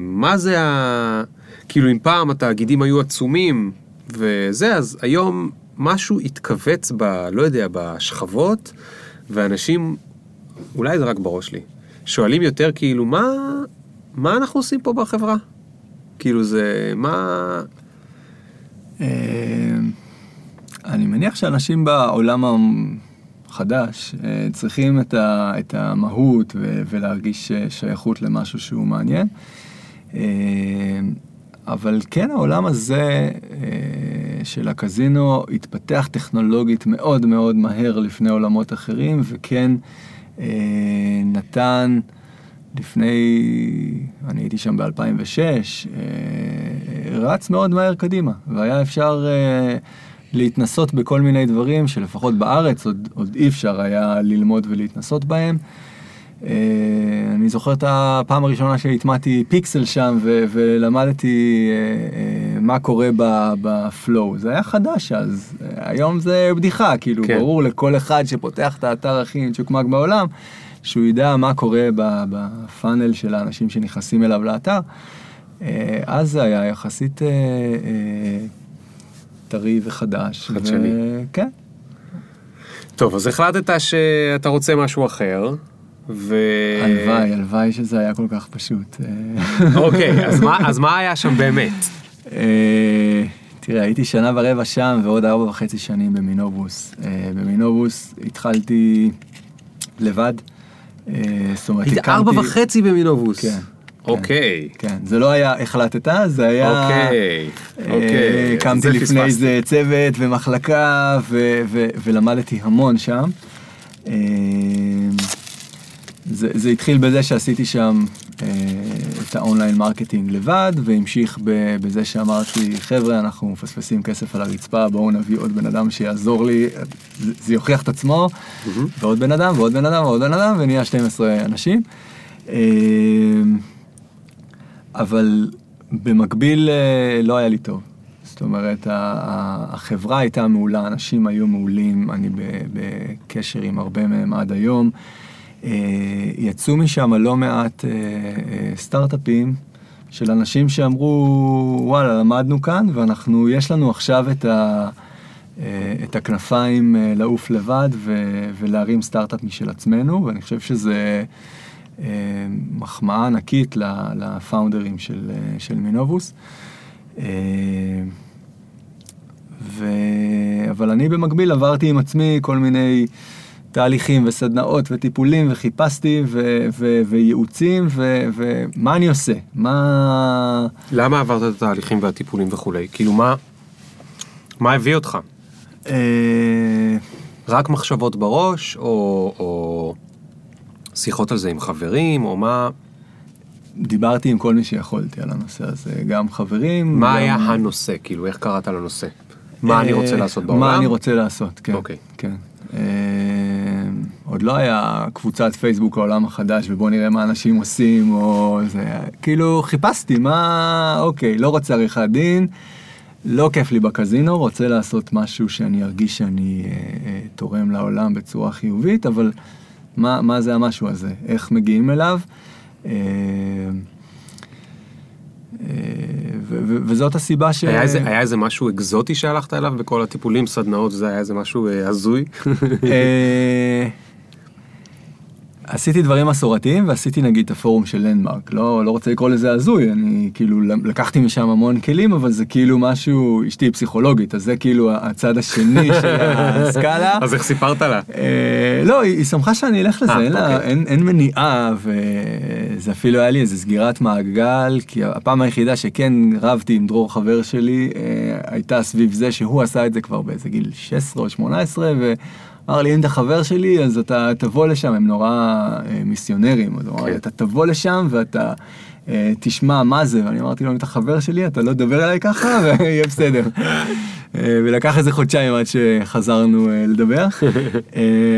מה זה ה... כאילו אם פעם התאגידים היו עצומים וזה, אז היום משהו התכווץ ב... לא יודע, בשכבות, ואנשים, אולי זה רק בראש שלי, שואלים יותר כאילו, מה, מה אנחנו עושים פה בחברה? כאילו זה, מה... אה, אני מניח שאנשים בעולם החדש אה, צריכים את, ה, את המהות ו, ולהרגיש אה, שייכות למשהו שהוא מעניין. אה, אבל כן העולם הזה של הקזינו התפתח טכנולוגית מאוד מאוד מהר לפני עולמות אחרים, וכן נתן לפני, אני הייתי שם ב-2006, אה, רץ מאוד מהר קדימה, והיה אפשר להתנסות בכל מיני דברים שלפחות בארץ עוד, עוד אי אפשר היה ללמוד ולהתנסות בהם. אה, אני זוכר את הפעם הראשונה שהטמעתי פיקסל שם ו- ולמדתי אה, אה, מה קורה בפלואו. זה היה חדש אז, היום זה בדיחה, כאילו כן. ברור לכל אחד שפותח את האתר הכי מצ'וקמק בעולם, שהוא ידע מה קורה בפאנל של האנשים שנכנסים אליו לאתר. אז זה היה יחסית טרי וחדש. חדשני. ו- כן. טוב, אז החלטת שאתה רוצה משהו אחר, ו... הלוואי, הלוואי שזה היה כל כך פשוט. אוקיי, אז מה, אז מה היה שם באמת? אה, תראה, הייתי שנה ורבע שם ועוד ארבע וחצי שנים במינובוס. אה, במינובוס התחלתי לבד. אה, זאת אומרת, היית הקמתי- ארבע וחצי במינובוס. כן. אוקיי. כן, זה לא היה החלטת, זה היה... אוקיי. אה, אוקיי. הקמתי לפני פספסתי. זה צוות ומחלקה ולמדתי המון שם. אה, זה, זה התחיל בזה שעשיתי שם אה, את ה online marketing לבד, והמשיך ב- בזה שאמרתי, חבר'ה, אנחנו מפספסים כסף על הרצפה, בואו נביא עוד בן אדם שיעזור לי, זה, זה יוכיח את עצמו, ועוד בן אדם, ועוד בן אדם, ועוד בן אדם, ונהיה 12 אנשים. אה, אבל במקביל אה, לא היה לי טוב. זאת אומרת, החברה הייתה מעולה, אנשים היו מעולים, אני בקשר עם הרבה מהם עד היום. אה, יצאו משם לא מעט אה, סטארט-אפים של אנשים שאמרו, וואלה, למדנו כאן, ואנחנו, יש לנו עכשיו את, ה, את הכנפיים לעוף לבד ולהרים סטארט-אפ משל עצמנו, ואני חושב שזה מחמאה ענקית לפאונדרים של, של מינובוס. אה, ו... אבל אני במקביל עברתי עם עצמי כל מיני תהליכים וסדנאות וטיפולים וחיפשתי ו... ו... וייעוצים ו... ומה אני עושה? מה... למה עברת את התהליכים והטיפולים וכולי? כאילו מה, מה הביא אותך? אה, רק מחשבות בראש, או, או שיחות על זה עם חברים, או מה, דיברתי עם כל מי שיכולתי על הנושא הזה, גם חברים. מה גם... היה הנושא? כאילו, איך קראת לנושא? מה אני רוצה אה, לעשות בעולם? מה אני רוצה לעשות, כן. אוקיי. כן. אה, עוד לא היה קבוצת פייסבוק העולם החדש ובוא נראה מה אנשים עושים או זה, כאילו חיפשתי מה, אוקיי, לא רוצה עריכת דין, לא כיף לי בקזינו, רוצה לעשות משהו שאני ארגיש שאני אה, אה, תורם לעולם בצורה חיובית, אבל מה, מה זה המשהו הזה? איך מגיעים אליו? אה, אה, וזאת הסיבה ש... היה איזה, היה איזה משהו אקזוטי שהלכת אליו בכל הטיפולים, סדנאות, זה היה איזה משהו אה, הזוי? עשיתי דברים מסורתיים ועשיתי נגיד את הפורום של לנדמרק, לא, לא רוצה לקרוא לזה הזוי, אני כאילו לקחתי משם המון כלים, אבל זה כאילו משהו, אשתי היא פסיכולוגית, אז זה כאילו הצד השני של הסקאלה. אז איך סיפרת לה? אה, לא, היא, היא שמחה שאני אלך לזה, אה, אין, לה, אוקיי. אין, אין מניעה, וזה אפילו היה לי איזה סגירת מעגל, כי הפעם היחידה שכן רבתי עם דרור חבר שלי, אה, הייתה סביב זה שהוא עשה את זה כבר באיזה גיל 16 או 18, ואמר לי, אם אתה חבר שלי, אז אתה תבוא לשם, הם נורא אה, מיסיונרים, אז הוא אמר לי, כן. אתה תבוא לשם ואתה... אה, תשמע, מה זה? ואני אמרתי לו, אם אתה חבר שלי, אתה לא תדבר אליי ככה, ויהיה בסדר. אה, ולקח איזה חודשיים עד שחזרנו לדבר.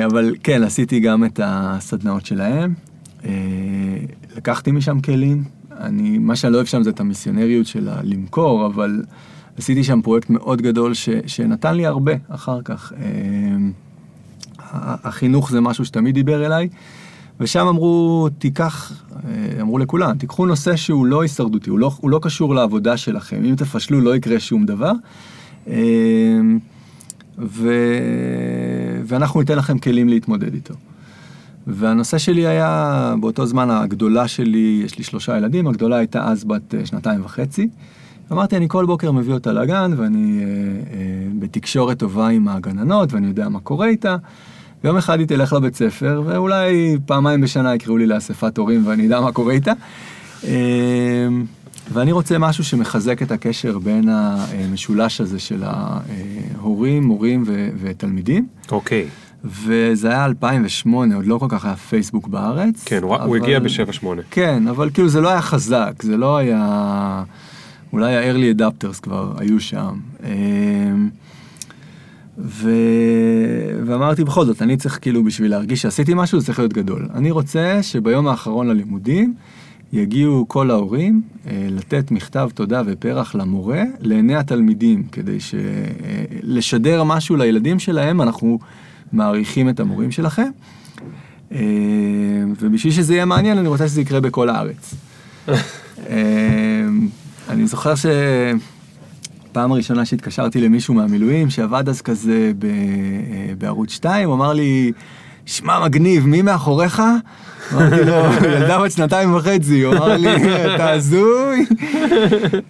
אבל כן, עשיתי גם את הסדנאות שלהם. לקחתי משם כלים. אני, מה שאני לא אוהב שם זה את המיסיונריות של הלמכור, אבל עשיתי שם פרויקט מאוד גדול ש, שנתן לי הרבה אחר כך. החינוך זה משהו שתמיד דיבר אליי, ושם אמרו, תיקח, אה, אמרו לכולם, תיקחו נושא שהוא לא הישרדותי, הוא לא, הוא לא קשור לעבודה שלכם, אם תפשלו לא יקרה שום דבר, אה, ו... ואנחנו ניתן לכם כלים להתמודד איתו. והנושא שלי היה, באותו זמן הגדולה שלי, יש לי שלושה ילדים, הגדולה הייתה אז בת אה, שנתיים וחצי. אמרתי, אני כל בוקר מביא אותה לגן, ואני אה, אה, בתקשורת טובה עם הגננות, ואני יודע מה קורה איתה. יום אחד היא תלך לבית ספר, ואולי פעמיים בשנה יקראו לי לאספת הורים ואני אדע מה קורה איתה. אה, ואני רוצה משהו שמחזק את הקשר בין המשולש הזה של ההורים, מורים ו- ותלמידים. אוקיי. וזה היה 2008, עוד לא כל כך היה פייסבוק בארץ. כן, הוא- הוא אבל- הגיע ב-7-8. כן, אבל כאילו זה לא היה חזק, זה לא היה... אולי ה-early adapters כבר היו שם. ו... ואמרתי בכל זאת, אני צריך כאילו בשביל להרגיש שעשיתי משהו, זה צריך להיות גדול. אני רוצה שביום האחרון ללימודים יגיעו כל ההורים אה, לתת מכתב תודה ופרח למורה לעיני התלמידים, כדי ש... אה, לשדר משהו לילדים שלהם, אנחנו מעריכים את המורים שלכם. אה, ובשביל שזה יהיה מעניין, אני רוצה שזה יקרה בכל הארץ. אה, אני זוכר שפעם הראשונה שהתקשרתי למישהו מהמילואים, שעבד אז כזה ב- אה, בערוץ 2, הוא אמר לי, שמע מגניב, מי מאחוריך? אמרתי לו, ילדה בת שנתיים וחצי, הוא אמר לי, אתה הזוי.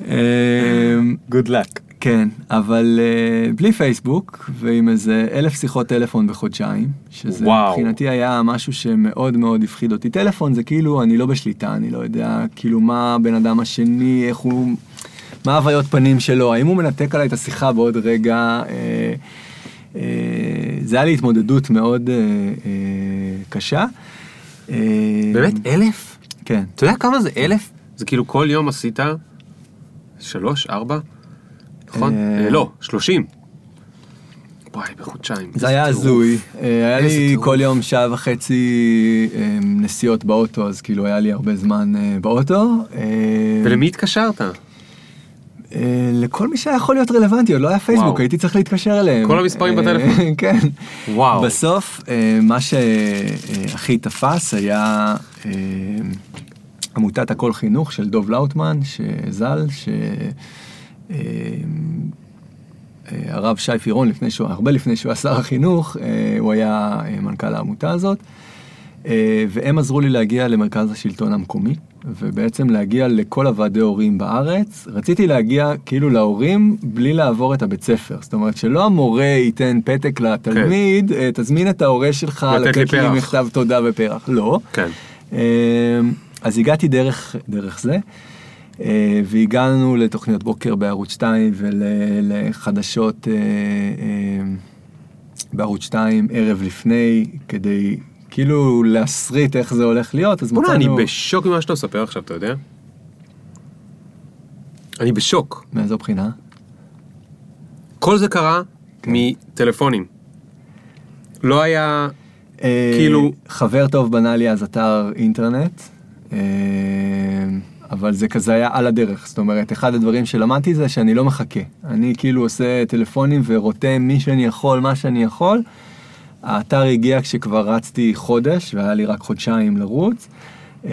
אה, Good luck. כן, אבל uh, בלי פייסבוק ועם איזה אלף שיחות טלפון בחודשיים, שזה וואו. מבחינתי היה משהו שמאוד מאוד הפחיד אותי. טלפון זה כאילו, אני לא בשליטה, אני לא יודע כאילו מה הבן אדם השני, איך הוא, מה הוויות פנים שלו, האם הוא מנתק עליי את השיחה בעוד רגע. אה, אה, זה היה לי התמודדות מאוד אה, אה, קשה. אה, באמת? אלף? כן. אתה יודע כמה זה אלף? זה כאילו כל יום עשית שלוש, ארבע? נכון? אה, לא, שלושים. וואי, בחודשיים. זה היה הזוי, היה לי. כל יום שעה וחצי נסיעות באוטו, אז כאילו היה לי הרבה זמן באוטו. ולמי התקשרת? אה, לכל מי שהיה יכול להיות רלוונטי, עוד לא היה פייסבוק. הייתי צריך להתקשר אליהם. כל המספרים אה, בטלפון? כן. וואו. בסוף, אה, מה שהכי תפס היה עמותת הכל חינוך של דוב לאוטמן, שז"ל, ש... הרב שי פירון, לפני שהוא, הרבה לפני שהוא היה שר החינוך, הוא היה מנכ"ל העמותה הזאת, והם עזרו לי להגיע למרכז השלטון המקומי, ובעצם להגיע לכל הוועדי הורים בארץ. רציתי להגיע כאילו להורים בלי לעבור את הבית ספר, זאת אומרת שלא המורה ייתן פתק לתלמיד, אה, תזמין את ההורה שלך לתת לי לי. מכתב תודה ופרח, לא. כן. אה, אז הגעתי דרך, דרך זה, אה, והגענו לתוכניות בוקר בערוץ 2 ולחדשות אה, אה, בערוץ 2 ערב לפני, כדי כאילו להסריט איך זה הולך להיות, אז מצאנו... אני בשוק ממה שאתה מספר עכשיו, אתה יודע? אני בשוק. מאיזו בחינה? כל זה קרה כן. מטלפונים. לא היה... אה, כאילו- חבר טוב בנה לי אז אתר אינטרנט, אה, אבל זה כזה היה על הדרך. זאת אומרת, אחד הדברים שלמדתי זה שאני לא מחכה. אני כאילו עושה טלפונים ורותם מי שאני יכול, מה שאני יכול. האתר הגיע כשכבר רצתי חודש, והיה לי רק חודשיים לרוץ. אה,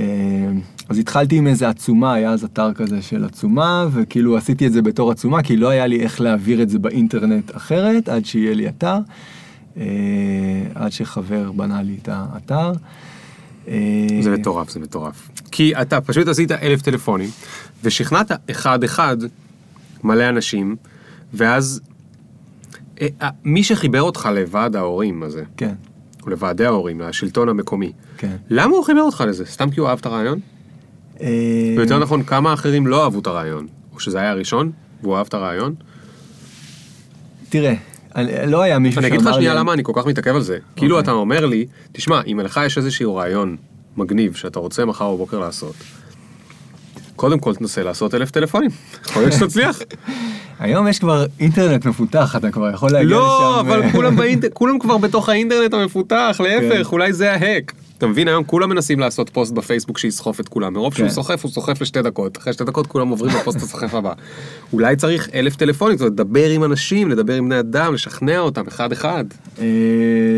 אז התחלתי עם איזה עצומה, היה אז אתר כזה של עצומה, וכאילו עשיתי את זה בתור עצומה, כי לא היה לי איך להעביר את זה באינטרנט אחרת, עד שיהיה לי אתר. אה, עד שחבר בנה לי את האתר. אה, זה מטורף, זה מטורף. כי אתה פשוט עשית אלף טלפונים, ושכנעת אחד-אחד מלא אנשים, ואז מי שחיבר אותך לוועד ההורים הזה, כן, או לוועדי ההורים, לשלטון המקומי, כן. למה הוא חיבר אותך לזה? סתם כי הוא אהב את הרעיון? אה, ויותר נכון, כמה אחרים לא אהבו את הרעיון? או שזה היה הראשון, והוא אהב את הרעיון? תראה, אני- לא היה מישהו אני שאמר אגיד לך לי... שנייה למה אני כל כך מתעכב על זה. כאילו אוקיי. אתה אומר לי, תשמע, אם לך יש איזשהו רעיון מגניב שאתה רוצה מחר בבוקר לעשות, קודם כל תנסה לעשות אלף טלפונים, יכול להיות שתצליח. היום יש כבר אינטרנט מפותח, אתה כבר יכול להגיע לשם. לא, אבל כולם באינט- כולם כבר בתוך האינטרנט המפותח, להפך, כן. אולי זה ההק. אתה מבין, היום כולם מנסים לעשות פוסט בפייסבוק שיסחוף את כולם, מרוב שהוא כן. סוחף, הוא סוחף לשתי דקות, אחרי שתי דקות כולם עוברים לפוסט הסוחף הבא. אולי צריך אלף טלפונים, זאת אומרת, לדבר עם אנשים, לדבר עם בני אדם, לשכנע אותם אחד אחד. אה,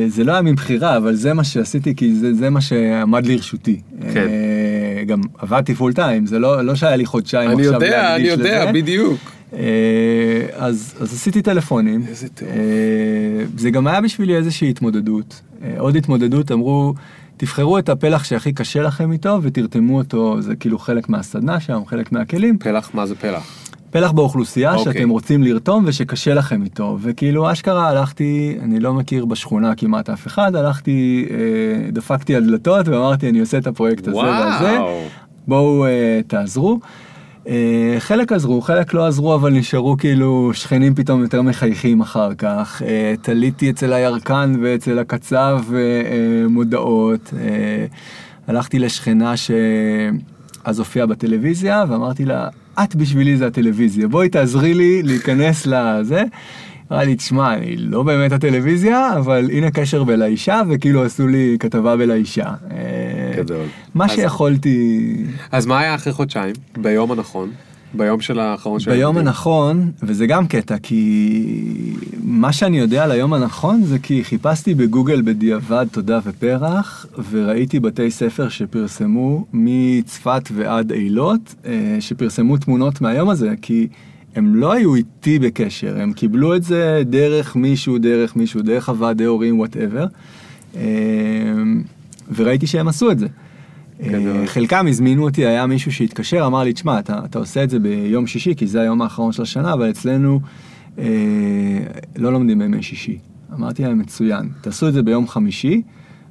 זה לא היה מבחירה, אבל זה מה שעשיתי, כי זה, זה מה שעמד לרשותי. כן. אה, גם עבדתי פול טיים, זה לא, לא שהיה לי חודשיים אני עכשיו יודע, אני להקדיש יודע, לזה. בדיוק. אה, אז, אז עשיתי טלפונים. איזה טירוף. אה, זה גם היה בשבילי איזושהי התמודדות. אה, עוד התמודדות, אמרו, תבחרו את הפלח שהכי קשה לכם איתו ותרתמו אותו, זה כאילו חלק מהסדנה שם, חלק מהכלים. פלח, מה זה פלח? פלח באוכלוסייה אוקיי. שאתם רוצים לרתום ושקשה לכם איתו. וכאילו אשכרה הלכתי, אני לא מכיר בשכונה כמעט אף אחד, הלכתי, דפקתי על דלתות ואמרתי אני עושה את הפרויקט הזה והזה, וואו. בואו אה, תעזרו. אה, חלק עזרו, חלק לא עזרו, אבל נשארו כאילו שכנים פתאום יותר מחייכים אחר כך. אה, תליתי אצל הירקן ואצל הקצב אה, מודעות. הלכתי לשכנה שאז הופיעה בטלוויזיה ואמרתי לה, את בשבילי זה הטלוויזיה, בואי תעזרי לי להיכנס לזה. אמרה לי, תשמע, אני לא באמת הטלוויזיה, אבל הנה קשר בלאישה, וכאילו עשו לי כתבה בלאישה. אה, גדול. מה אז- שיכולתי... אז מה היה אחרי חודשיים? ביום הנכון? ביום של האחרון של ביום? הנכון, וזה גם קטע, כי מה שאני יודע על היום הנכון זה כי חיפשתי בגוגל בדיעבד תודה ופרח, וראיתי בתי ספר שפרסמו מצפת ועד אילות, אה, שפרסמו תמונות מהיום הזה, כי הם לא היו איתי בקשר, הם קיבלו את זה דרך מישהו, דרך מישהו, דרך הוועדי הורים, וואטאבר, וראיתי שהם עשו את זה. גדול. אה, חלקם הזמינו אותי, היה מישהו שהתקשר, אמר לי, תשמע, אתה, אתה עושה את זה ביום שישי, כי זה היום האחרון של השנה, אבל אצלנו אה, לא לומדים בימי שישי. אמרתי להם, מצוין, תעשו את זה ביום חמישי,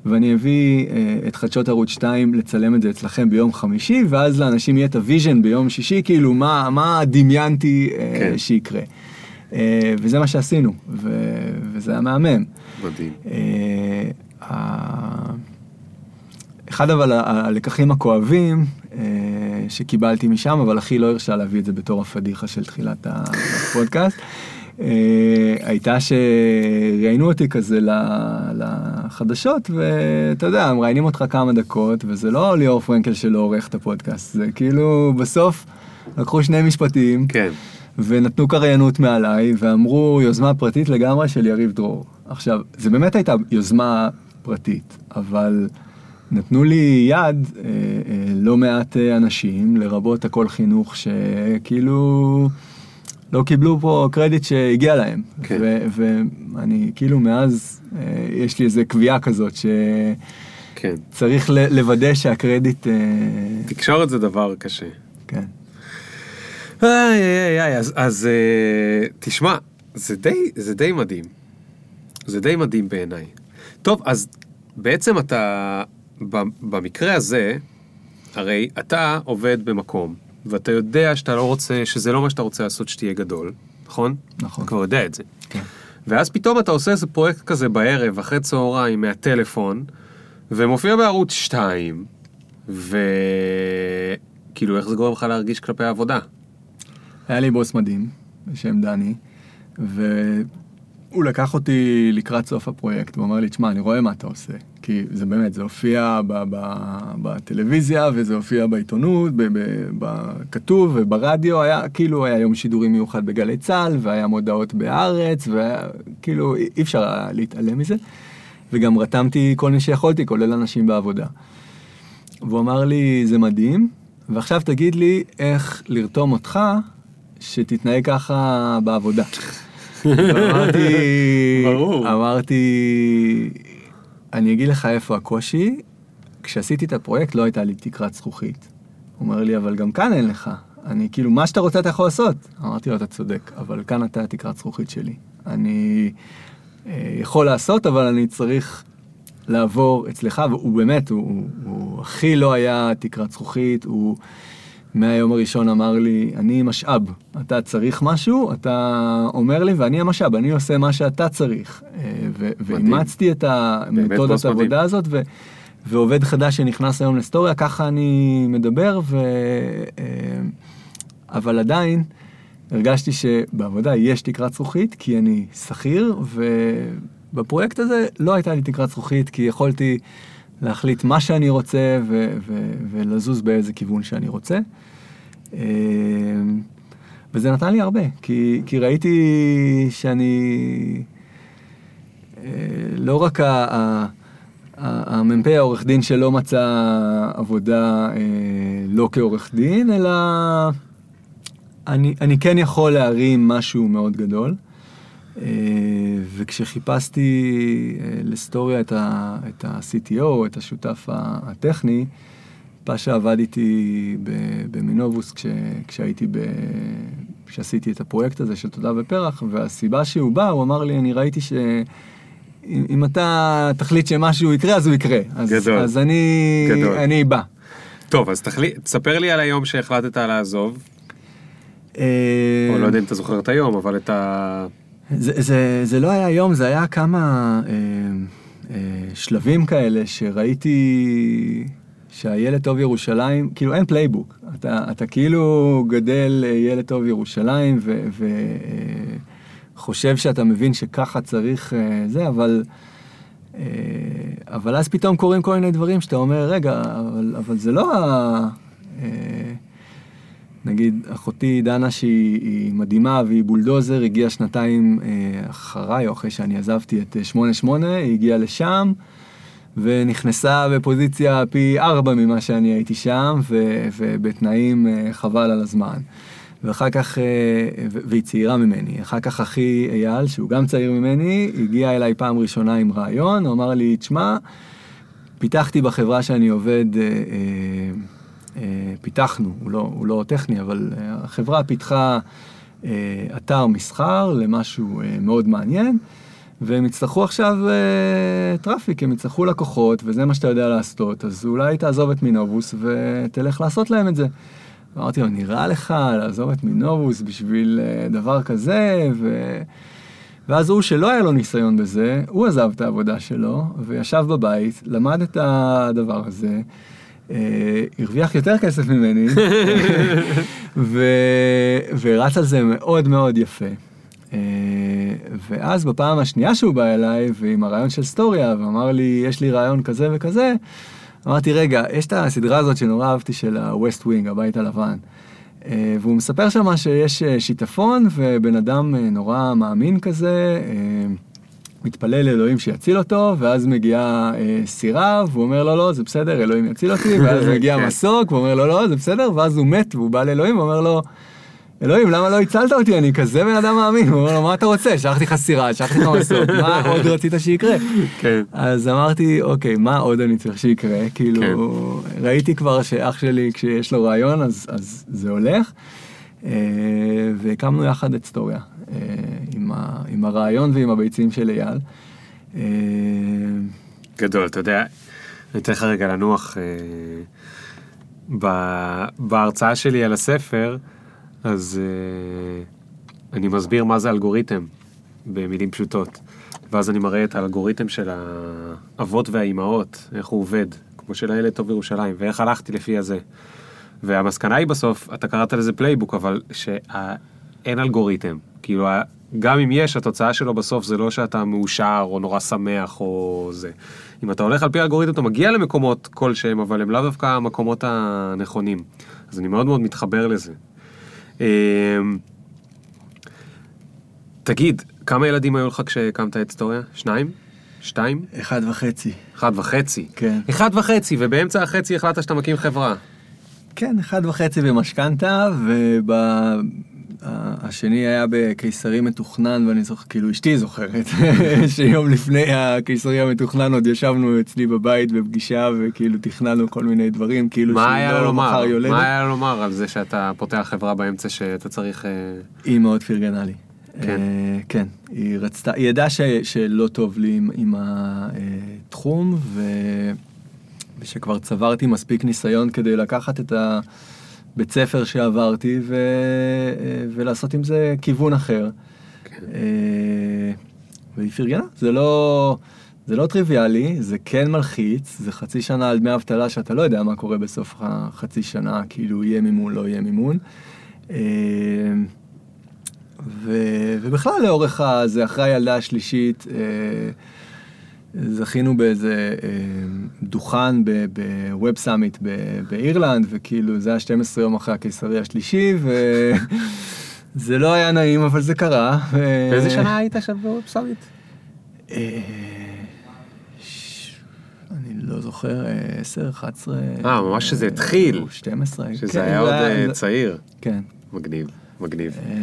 ואני אביא אה, את חדשות ערוץ 2 לצלם את זה אצלכם ביום חמישי, ואז לאנשים יהיה את ה vision ביום שישי, כאילו, מה, מה דמיינתי אה, כן. שיקרה. אה, וזה מה שעשינו, ו, וזה היה מהמם. מדהים. אה, ה- אחד אבל הלקחים הכואבים אה, שקיבלתי משם, אבל אחי לא הרשה להביא את זה בתור הפדיחה של תחילת הפודקאסט, אה, הייתה שראיינו אותי כזה לחדשות, ואתה יודע, מראיינים אותך כמה דקות, וזה לא ליאור פרנקל שלא עורך את הפודקאסט, זה כאילו בסוף לקחו שני משפטים. כן. ונתנו קריינות מעליי, ואמרו יוזמה פרטית לגמרי של יריב דרור. עכשיו, זה באמת הייתה יוזמה פרטית, אבל נתנו לי יד אה, אה, לא מעט אה, אנשים, לרבות הכל חינוך, שכאילו לא קיבלו פה קרדיט שהגיע להם. כן. ואני כאילו מאז, אה, יש לי איזה קביעה כזאת שצריך כן. לוודא שהקרדיט, אה, תקשורת זה דבר קשה. כן. איי איי איי, אז, אז אה, תשמע, זה די, זה די מדהים. זה די מדהים בעיניי. טוב, אז בעצם אתה, במקרה הזה, הרי אתה עובד במקום, ואתה יודע שאתה לא רוצה, שזה לא מה שאתה רוצה לעשות שתהיה גדול, נכון? נכון. אתה כבר יודע את זה. כן. ואז פתאום אתה עושה איזה פרויקט כזה בערב, אחרי צהריים, מהטלפון, ומופיע בערוץ 2, וכאילו, איך זה גורם לך להרגיש כלפי העבודה? היה לי בוס מדהים, בשם דני, והוא לקח אותי לקראת סוף הפרויקט, הוא אמר לי, תשמע, אני רואה מה אתה עושה. כי זה באמת, זה הופיע בטלוויזיה, וזה הופיע בעיתונות, בכתוב וברדיו, היה כאילו, היה יום שידורים מיוחד בגלי צה"ל, והיה מודעות בהארץ, וכאילו, אי אי אפשר היה להתעלם מזה. וגם רתמתי כל מי שיכולתי, כולל אנשים בעבודה. והוא אמר לי, זה מדהים, ועכשיו תגיד לי איך לרתום אותך שתתנהג ככה בעבודה. ואמרתי, ברור. אמרתי, אני אגיד לך איפה הקושי, כשעשיתי את הפרויקט לא הייתה לי תקרת זכוכית. הוא אומר לי, אבל גם כאן אין לך. אני כאילו, מה שאתה רוצה אתה יכול לעשות. אמרתי לו, אתה צודק, אבל כאן אתה התקרת זכוכית שלי. אני אה, יכול לעשות, אבל אני צריך לעבור אצלך, והוא באמת, הוא, הוא, הוא הכי לא היה תקרת זכוכית, הוא מהיום הראשון אמר לי, אני משאב, אתה צריך משהו, אתה אומר לי, ואני המשאב, אני עושה מה שאתה צריך. אה. ואימצתי את המתודת. העבודה הזאת, ו- ועובד חדש שנכנס היום להיסטוריה, ככה אני מדבר, ו... אה, אבל עדיין הרגשתי שבעבודה יש תקרת זכוכית, כי אני שכיר, ובפרויקט הזה לא הייתה לי תקרת זכוכית, כי יכולתי להחליט מה שאני רוצה ו- ו- ולזוז באיזה כיוון שאני רוצה. אה, וזה נתן לי הרבה, כי, כי ראיתי שאני אה, לא רק המ"פ העורך דין שלא מצא עבודה אה, לא כעורך דין, אלא אני, אני כן יכול להרים משהו מאוד גדול. אה, וכשחיפשתי לסטוריה את ה-CTO, את השותף הטכני, פאשה עבד איתי במינובוס כש, כשהייתי, ב, כשעשיתי את הפרויקט הזה של תודה ופרח, והסיבה שהוא בא, הוא אמר לי, אני ראיתי ש... אם אתה תחליט שמשהו יקרה, אז הוא יקרה. אז, גדול. אז אני, גדול. אני בא. טוב, אז תחליט, תספר לי על היום שהחלטת לעזוב. אה, או לא יודע אם אתה זוכר את היום, אבל את ה... זה, זה, זה לא היה יום, זה היה כמה אה, אה, שלבים כאלה שראיתי שהילד טוב ירושלים, כאילו אין playbook. אתה, אתה כאילו גדל אה, ילד טוב ירושלים וחושב אה, שאתה מבין שככה צריך אה, זה, אבל, אבל אז פתאום קורים כל מיני דברים שאתה אומר, רגע, אבל, אבל זה לא ה... נגיד, אחותי דנה שהיא מדהימה והיא בולדוזר, הגיעה שנתיים אחריי, או אחרי שאני עזבתי את 88, היא הגיעה לשם. ונכנסה בפוזיציה פי ארבע ממה שאני הייתי שם, ו, ובתנאים אה, חבל על הזמן. ואחר כך, אה, והיא צעירה ממני, אחר כך אחי אייל, שהוא גם צעיר ממני, הגיע אליי פעם ראשונה עם רעיון, הוא אמר לי, תשמע, פיתחתי בחברה שאני עובד, אה, פיתחנו, הוא לא, הוא לא טכני, אבל החברה פיתחה אתר מסחר למשהו מאוד מעניין. והם יצטרכו עכשיו traffic, הם יצטרכו לקוחות, וזה מה שאתה יודע לעשות, אז אולי תעזוב את מינובוס ותלך לעשות להם את זה. אמרתי לו, נראה לך לעזוב את מינובוס בשביל דבר כזה, ו... ואז הוא, שלא היה לו ניסיון בזה, הוא עזב את העבודה שלו, וישב בבית, למד את הדבר הזה, הרוויח יותר כסף ממני, ו... ורץ על זה מאוד מאוד יפה. אה, ואז בפעם השנייה שהוא בא אליי, ועם הרעיון של סטוריה, ואמר לי, יש לי רעיון כזה וכזה, אמרתי, רגע, יש את הסדרה הזאת שנורא אהבתי של ה-West Wing, הבית הלבן. אה, והוא מספר שם שיש אה, שיטפון, ובן אדם נורא מאמין כזה, מתפלל לאלוהים שיציל אותו, ואז מגיעה סירה, והוא אומר, לא, לא, זה בסדר, אלוהים יציל אותי, ואז מגיע כן. מסוק, והוא אומר, לא, לא, זה בסדר, ואז הוא מת, והוא בא לאלוהים, ואומר לו, אלוהים, למה לא הצלת אותי? אני כזה בן אדם מאמין. הוא אומר לו, מה אתה רוצה? שלחתי לך סירה, שלחתי לך מסוק, מה עוד רצית שיקרה? כן. אז אמרתי, אוקיי, מה עוד אני צריך שיקרה? כאילו, כן. ראיתי כבר שאח שלי, כשיש לו רעיון, אז, אז זה הולך. אה, והקמנו יחד את סטוריה, אה, עם, ה, עם הרעיון ועם הביצים של אייל. אה, גדול, אתה יודע, אני אתן לך רגע לנוח. בהרצאה שלי על הספר, אז uh, אני מסביר מה זה אלגוריתם במילים פשוטות. ואז אני מראה את האלגוריתם של האבות והאימהות, איך הוא עובד, כמו של הילד טוב בירושלים, ואיך הלכתי לפי הזה. והמסקנה היא בסוף, אתה קראת לזה playbook, אבל שאין אלגוריתם. כאילו, גם אם יש, התוצאה שלו בסוף זה לא שאתה מאושר או נורא שמח או זה. אם אתה הולך על פי האלגוריתם, אתה מגיע למקומות כלשהם, אבל הם לאו דווקא המקומות הנכונים. אז אני מאוד מאוד מתחבר לזה. אמ, תגיד, כמה ילדים היו לך כשהקמת את היסטוריה? שניים? שתיים? אחד וחצי. אחד וחצי? כן. אחד וחצי, ובאמצע החצי החלטת שאתה מקים חברה. כן, אחד וחצי במשכנתה, וב... השני היה בקיסרי מתוכנן, ואני זוכר, כאילו אשתי זוכרת, שיום לפני הקיסרי המתוכנן עוד ישבנו אצלי בבית בפגישה, וכאילו תכננו כל מיני דברים, כאילו שלא מחר יולדת. מה היה לו לומר על זה שאתה פותח חברה באמצע שאתה צריך... אה, היא מאוד פרגנה לי. כן. Uh, כן, היא רצתה, היא ידעה ש, שלא טוב לי עם, עם התחום, ו, ושכבר צברתי מספיק ניסיון כדי לקחת את ה... בית ספר שעברתי ו... ולעשות עם זה כיוון אחר. כן. אה, והיא פרגנה, זה לא, זה לא טריוויאלי, זה כן מלחיץ, זה חצי שנה על דמי אבטלה שאתה לא יודע מה קורה בסוף החצי שנה, כאילו יהיה מימון, לא יהיה מימון. אה, ו, ובכלל לאורך הזה, אחרי הילדה השלישית, אה, זכינו באיזה אה, דוכן ב Web Summit באירלנד, וכאילו זה היה 12 יום אחרי הקיסרי השלישי, וזה לא היה נעים, אבל זה קרה. באיזה שנה היית שם ב Web Summit? אני לא זוכר, 10, 11... אה, ממש שזה התחיל. 12. שזה כן, היה עוד אה, זה- צעיר. כן. מגניב, מגניב. אה,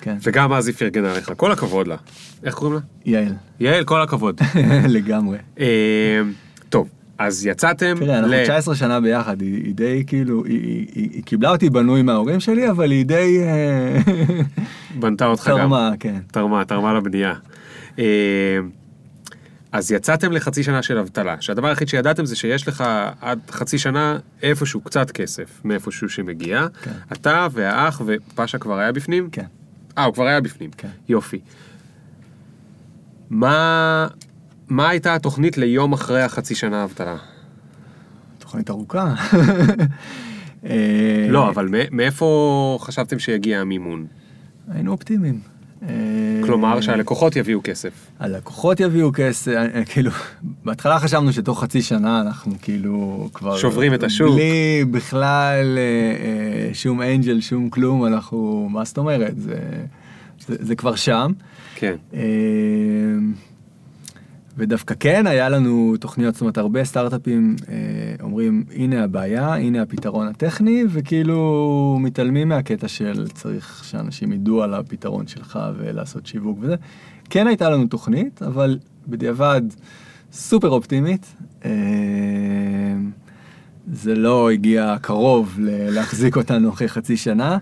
כן. וגם אז היא פרגנה לך, כל הכבוד לה. איך קוראים לה? יעל, יעל, כל הכבוד. לגמרי. אה, טוב, אז יצאתם תראה, אנחנו ל... 19 שנה ביחד, היא היא די כאילו, היא- היא היא- היא קיבלה אותי בנוי מההורים שלי, אבל היא די אה, בנתה אותך גם. תרמה, כן. תרמה, תרמה לבנייה. אה, אז יצאתם לחצי שנה של אבטלה, שהדבר היחיד שידעתם זה שיש לך עד חצי שנה איפשהו קצת כסף, מאיפשהו שמגיע. כן. אתה והאח ופאשה כבר היה בפנים? כן. אה, הוא כבר היה בפנים. כן. יופי. מה, מה הייתה התוכנית ליום אחרי החצי שנה אבטלה? תוכנית ארוכה. אה, לא, אבל מא- מאיפה חשבתם שיגיע המימון? היינו אופטימיים. אה, כלומר שהלקוחות יביאו כסף. הלקוחות יביאו כסף, אה, כאילו, בהתחלה חשבנו שתוך חצי שנה אנחנו כאילו כבר... שוברים את השוק. בלי בכלל אה, אה, שום אנג'ל, שום כלום, אנחנו, מה זאת אומרת? זה, זה, זה כבר שם. כן. אה, ודווקא כן, היה לנו תוכניות, זאת אומרת, הרבה סטארט-אפים אה, אומרים, הנה הבעיה, הנה הפתרון הטכני, וכאילו מתעלמים מהקטע של צריך שאנשים ידעו על הפתרון שלך ולעשות שיווק וזה. כן הייתה לנו תוכנית, אבל בדיעבד סופר אופטימית. אה, זה לא הגיע קרוב להחזיק אותנו אחרי חצי שנה.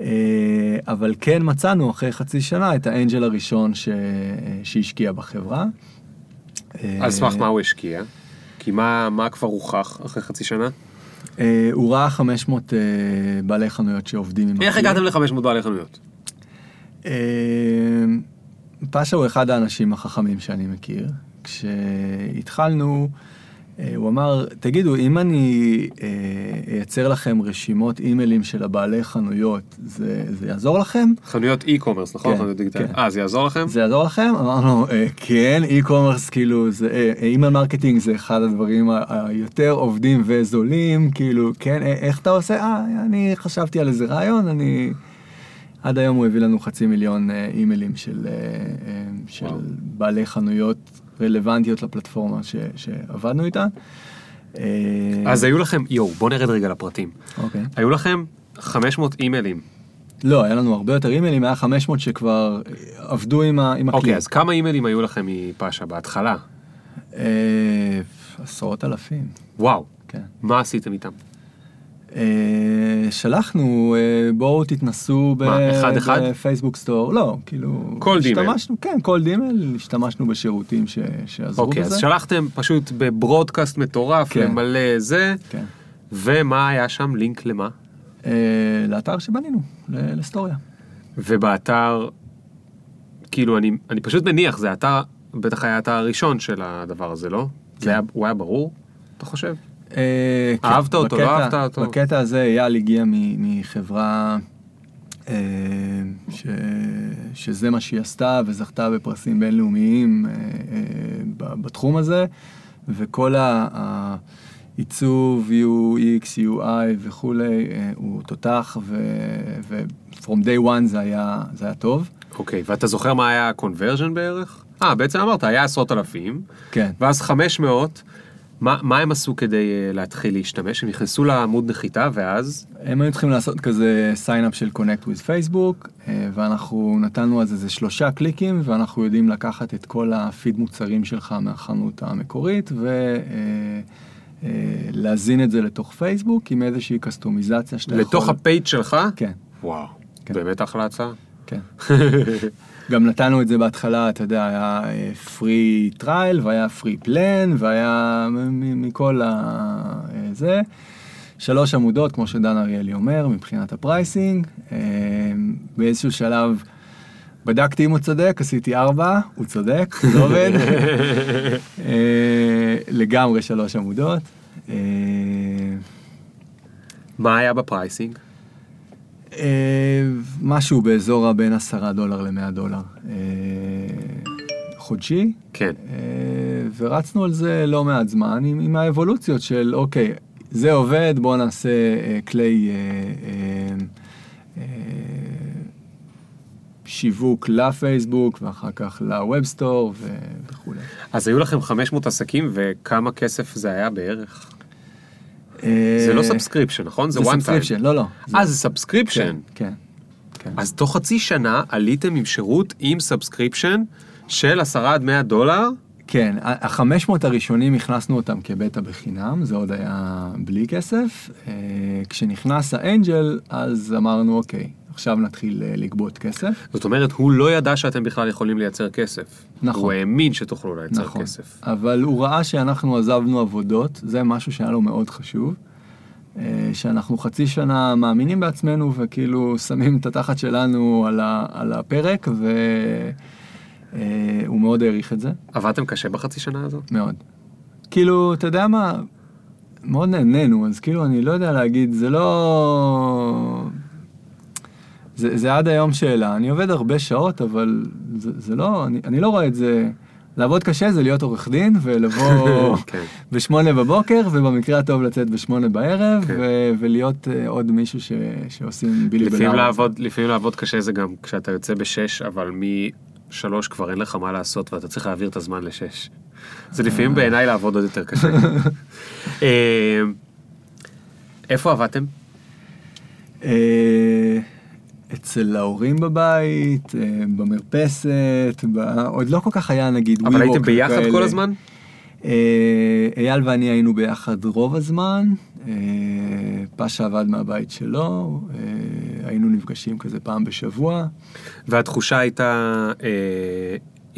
אה, אבל כן מצאנו אחרי חצי שנה את האנג'ל הראשון ש... שהשקיע בחברה. אה, על סמך מה הוא השקיע? כי מה, מה כבר הוכח אחרי חצי שנה? אה, הוא ראה 500 אה, בעלי חנויות שעובדים עם... איך. הגעתם ל-500 בעלי חנויות? פאשה הוא אחד האנשים החכמים שאני מכיר. כשהתחלנו, הוא אמר, תגידו, אם אני אה, אייצר לכם רשימות אימיילים של הבעלי חנויות, זה, זה יעזור לכם? חנויות e-commerce, נכון? כן, חנויות דיגיטליות. כן. אה, זה יעזור לכם? זה יעזור לכם? אמרנו, "אה, כן, e-commerce, כאילו, זה, אה, email marketing זה אחד הדברים היותר עובדים וזולים, כאילו, כן, אה, איך אתה עושה? אה, אני חשבתי על איזה רעיון, אני... עד היום הוא הביא לנו חצי מיליון אה, אימיילים של, אה, אה, של. בעלי חנויות רלוונטיות לפלטפורמה ש, שעבדנו איתה. אה, אז היו לכם, יואו, בוא נרד רגע לפרטים. אוקיי. היו לכם 500 אימיילים. לא, היה לנו הרבה יותר אימיילים, היה 500 שכבר עבדו עם, ה, עם הכלי. אוקיי, אז כמה אימיילים היו לכם מפאשה בהתחלה? אה, עשרות אלפים, וואו, כן. מה עשיתם איתם? אה, שלחנו, אה, בואו תתנסו? בפייסבוק store, לא, כאילו, אימייל. השתמשנו, כן, cold email, השתמשנו בשירותים ש, שעזרו אוקיי, בזה. אז שלחתם פשוט ב broadcast מטורף כן. למלא זה, כן. ומה היה שם? לינק למה? אה, לאתר שבנינו, ל- לסטוריה. ובאתר, כאילו, אני, אני פשוט מניח, זה אתר, בטח היה האתר הראשון של הדבר הזה, לא? כן. זה היה, הוא היה ברור, אתה חושב? אה, כן, אהבת אותו, לא אהבת אותו? בקטע הזה אייל הגיע מחברה אה, ש... שזה מה שהיא עשתה וזכתה בפרסים בינלאומיים אה, בתחום הזה, וכל העיצוב UX, UI וכולי, הוא תותח, ו-from day one זה היה, זה היה טוב. אוקיי, ואתה זוכר מה היה ה-conversion בערך? אה, בעצם אמרת, היה עשרות אלפים, כן. ואז 500, מה, מה הם עשו כדי uh, להתחיל להשתמש? הם נכנסו לעמוד נחיתה, ואז... הם היו צריכים לעשות כזה sign up של connect with Facebook, אה, ואנחנו נתנו אז איזה שלושה קליקים, ואנחנו יודעים לקחת את כל הפיד מוצרים שלך מהחנות המקורית, ולהזין את זה לתוך פייסבוק עם איזושהי קסטומיזציה שאתה יכול... לתוך הפייג' שלך? כן, וואו, כן. באמת אחלה הצעה. כן. גם נתנו את זה בהתחלה, אתה יודע, היה free trial, והיה free plan, והיה מ- מ- מכל ה... אה, זה. שלוש עמודות, כמו שדן אריאלי אומר, מבחינת ה pricing. אה, באיזשהו שלב בדקתי אם הוא צודק, עשיתי ארבע, הוא צודק, זה עובד. אה, לגמרי שלוש עמודות. אה, מה היה ב pricing? אה, משהו באזור הבין עשרה דולר למאה דולר. אה, חודשי. כן. אה, ורצנו על זה לא מעט זמן עם, עם האבולוציות של אוקיי, זה עובד, בואו נעשה אה, כלי אה, אה, שיווק לפייסבוק ואחר כך ל web store וכולי. אז היו לכם 500 עסקים וכמה כסף זה היה בערך? אה, זה לא subscription, נכון? זה one time. לא, לא. אה, זה subscription. כן, כן. אז תוך חצי שנה עליתם עם שירות עם subscription של 10 עד 100 דולר? כן, ה-500 הראשונים הכנסנו אותם כבטא בחינם, זה עוד היה בלי כסף. אה, כשנכנס ה angel, אז אמרנו, אוקיי, עכשיו נתחיל אה, לגבות כסף. זאת אומרת, הוא לא ידע שאתם בכלל יכולים לייצר כסף. נכון. הוא האמין שתוכלו לייצר נכון. כסף. אבל הוא ראה שאנחנו עזבנו עבודות, זה משהו שהיה לו מאוד חשוב. אה, שאנחנו חצי שנה מאמינים בעצמנו וכאילו שמים את התחת שלנו על, ה, על הפרק והוא מאוד העריך את זה, עבדתם קשה בחצי שנה הזאת? מאוד. כאילו, אתה יודע מה, מאוד נהנינו, אז כאילו אני לא יודע להגיד, זה לא... זה, זה עד היום שאלה, אני עובד הרבה שעות, אבל זה, זה לא, אני, אני לא רואה את זה, לעבוד קשה זה להיות עורך דין ולבוא כן. בשמונה בבוקר, ובמקרה הטוב לצאת בשמונה בערב, כן. ו- ולהיות uh, עוד מישהו ש- שעושים בילי לפעמים. לעבוד, לפעמים לעבוד קשה זה גם כשאתה יוצא בשש, אבל משלוש כבר אין לך מה לעשות ואתה צריך להעביר את הזמן לשש. זה לפעמים בעיניי לעבוד עוד יותר קשה. אה, איפה עבדתם? אצל ההורים בבית, אה, במרפסת, ב... עוד לא כל כך היה נגיד אבל WeWork הייתם ביחד כאלה. כל הזמן? אה, אייל ואני היינו ביחד רוב הזמן, אה, פאשה עבד מהבית שלו, היינו נפגשים כזה פעם בשבוע. והתחושה הייתה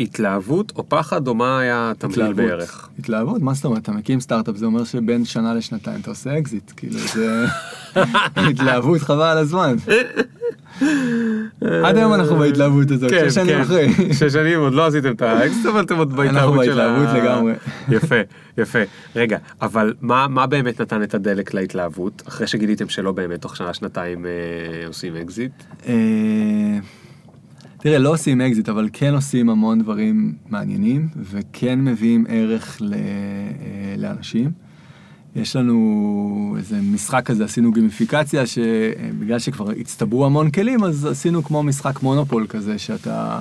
התלהבות או פחד או מה היה התמליל. בערך? התלהבות? מה זאת אומרת? אתה מקים סטארט-אפ, זה אומר שבין שנה לשנתיים אתה עושה אקזיט, כאילו זה התלהבות חבל על הזמן. עד היום אנחנו בהתלהבות הזאת, כן, שש שנים כן. אחרי. שש שנים עוד לא עשיתם את האקזיט, אבל אתם עוד בהתלהבות של ה... בהתלהבות לגמרי. יפה, יפה. רגע, אבל מה, באמת נתן את הדלק להתלהבות, אחרי שגיליתם שלא באמת תוך שנה שנתיים אה, עושים אקזיט? אה, תראה, לא עושים אקזיט, אבל כן עושים המון דברים מעניינים, וכן מביאים ערך ל- אה, לאנשים. יש לנו איזה משחק כזה, עשינו גימיפיקציה, שבגלל שכבר הצטברו המון כלים, אז עשינו כמו משחק מונופול כזה, שאתה...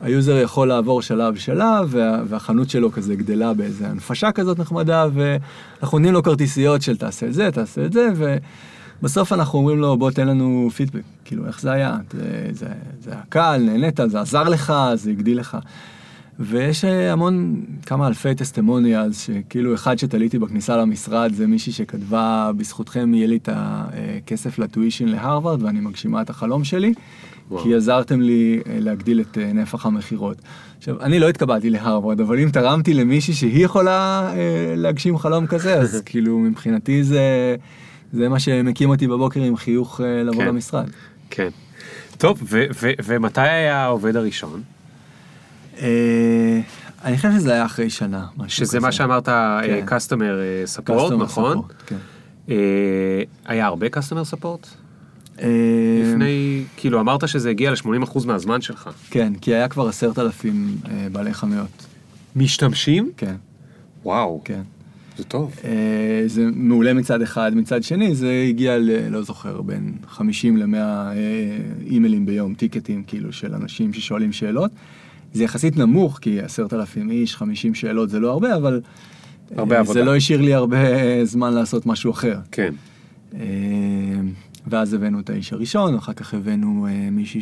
היוזר יכול לעבור שלב שלב, וה, והחנות שלו כזה גדלה באיזה הנפשה כזאת נחמדה, ואנחנו נותנים לו כרטיסיות של תעשה את זה, תעשה את זה, ובסוף אנחנו אומרים לו, בוא תן לנו פידבק, כאילו איך זה היה, זה, זה, זה היה קל, נהנית, זה עזר לך, זה הגדיל לך. ויש אה, המון, כמה אלפי טסטימוניאלס, שכאילו אחד שתליתי בכניסה למשרד זה מישהי שכתבה, בזכותכם יהיה לי את הכסף לטווישן להרווארד ואני מגשימה את החלום שלי, וואו. כי עזרתם לי אה, להגדיל את אה, נפח המכירות. עכשיו, אני לא התקבלתי להרווארד, אבל אם תרמתי למישהי שהיא יכולה אה, להגשים חלום כזה, אז כאילו מבחינתי זה, זה מה שמקים אותי בבוקר עם חיוך אה, לבוא כן. למשרד. כן. טוב, ו- ו- ומתי היה העובד הראשון? אה, אני חושב שזה היה אחרי שנה. שזה מה כזה. שאמרת, כן. customer אה, support, Customer נכון? support, כן. אה, היה הרבה customer support? אה, לפני, כאילו אמרת שזה הגיע ל-80% מהזמן שלך. כן, כי היה כבר עשרת אלפים אה, בעלי חנויות. משתמשים? כן, וואו, כן. זה טוב. אה, זה מעולה מצד אחד, מצד שני זה הגיע ל... לא זוכר, בין 50 ל-100 אימיילים ביום, טיקטים כאילו של אנשים ששואלים שאלות. זה יחסית נמוך, כי עשרת אלפים איש, 50 שאלות זה לא הרבה, אבל... אה, הרבה עבודה. זה לא השאיר לי הרבה אה, זמן לעשות משהו אחר. כן. אה, ואז הבאנו את האיש הראשון, אחר כך הבאנו אה, מישהי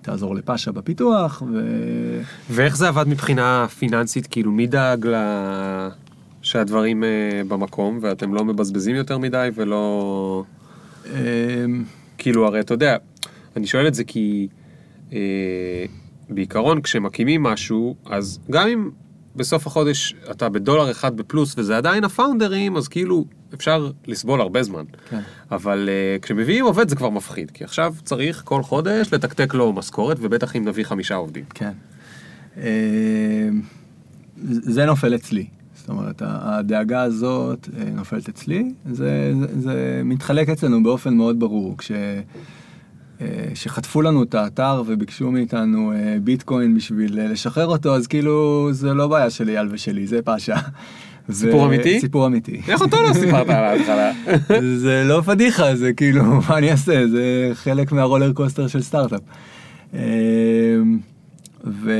שתעזור לפאשה בפיתוח, ו... ואיך זה עבד מבחינה פיננסית? כאילו, מי דאג ל... שהדברים אה, במקום, ואתם לא מבזבזים יותר מדי ולא... אה, כאילו, הרי אתה יודע, אני שואל את זה כי אה, בעיקרון כשמקימים משהו, אז גם אם בסוף החודש אתה בדולר אחד בפלוס וזה עדיין הפאונדרים, אז כאילו אפשר לסבול הרבה זמן. כן. אבל uh, כשמביאים עובד זה כבר מפחיד, כי עכשיו צריך כל חודש לתקתק לו משכורת, ובטח אם נביא חמישה עובדים. כן. אה, זה נופל אצלי. זאת אומרת, הדאגה הזאת אה, נופלת אצלי, זה, זה, זה מתחלק אצלנו באופן מאוד ברור. כש... שחטפו לנו את האתר וביקשו מאיתנו ביטקוין בשביל לשחרר אותו, אז כאילו זה לא בעיה של אייל ושלי, זה פאשה. סיפור אמיתי? סיפור אמיתי. איך אותו לא סיפרת על ההתחלה? זה לא פדיחה, זה כאילו, מה אני אעשה? זה חלק מהרולר קוסטר של סטארט-אפ. ו,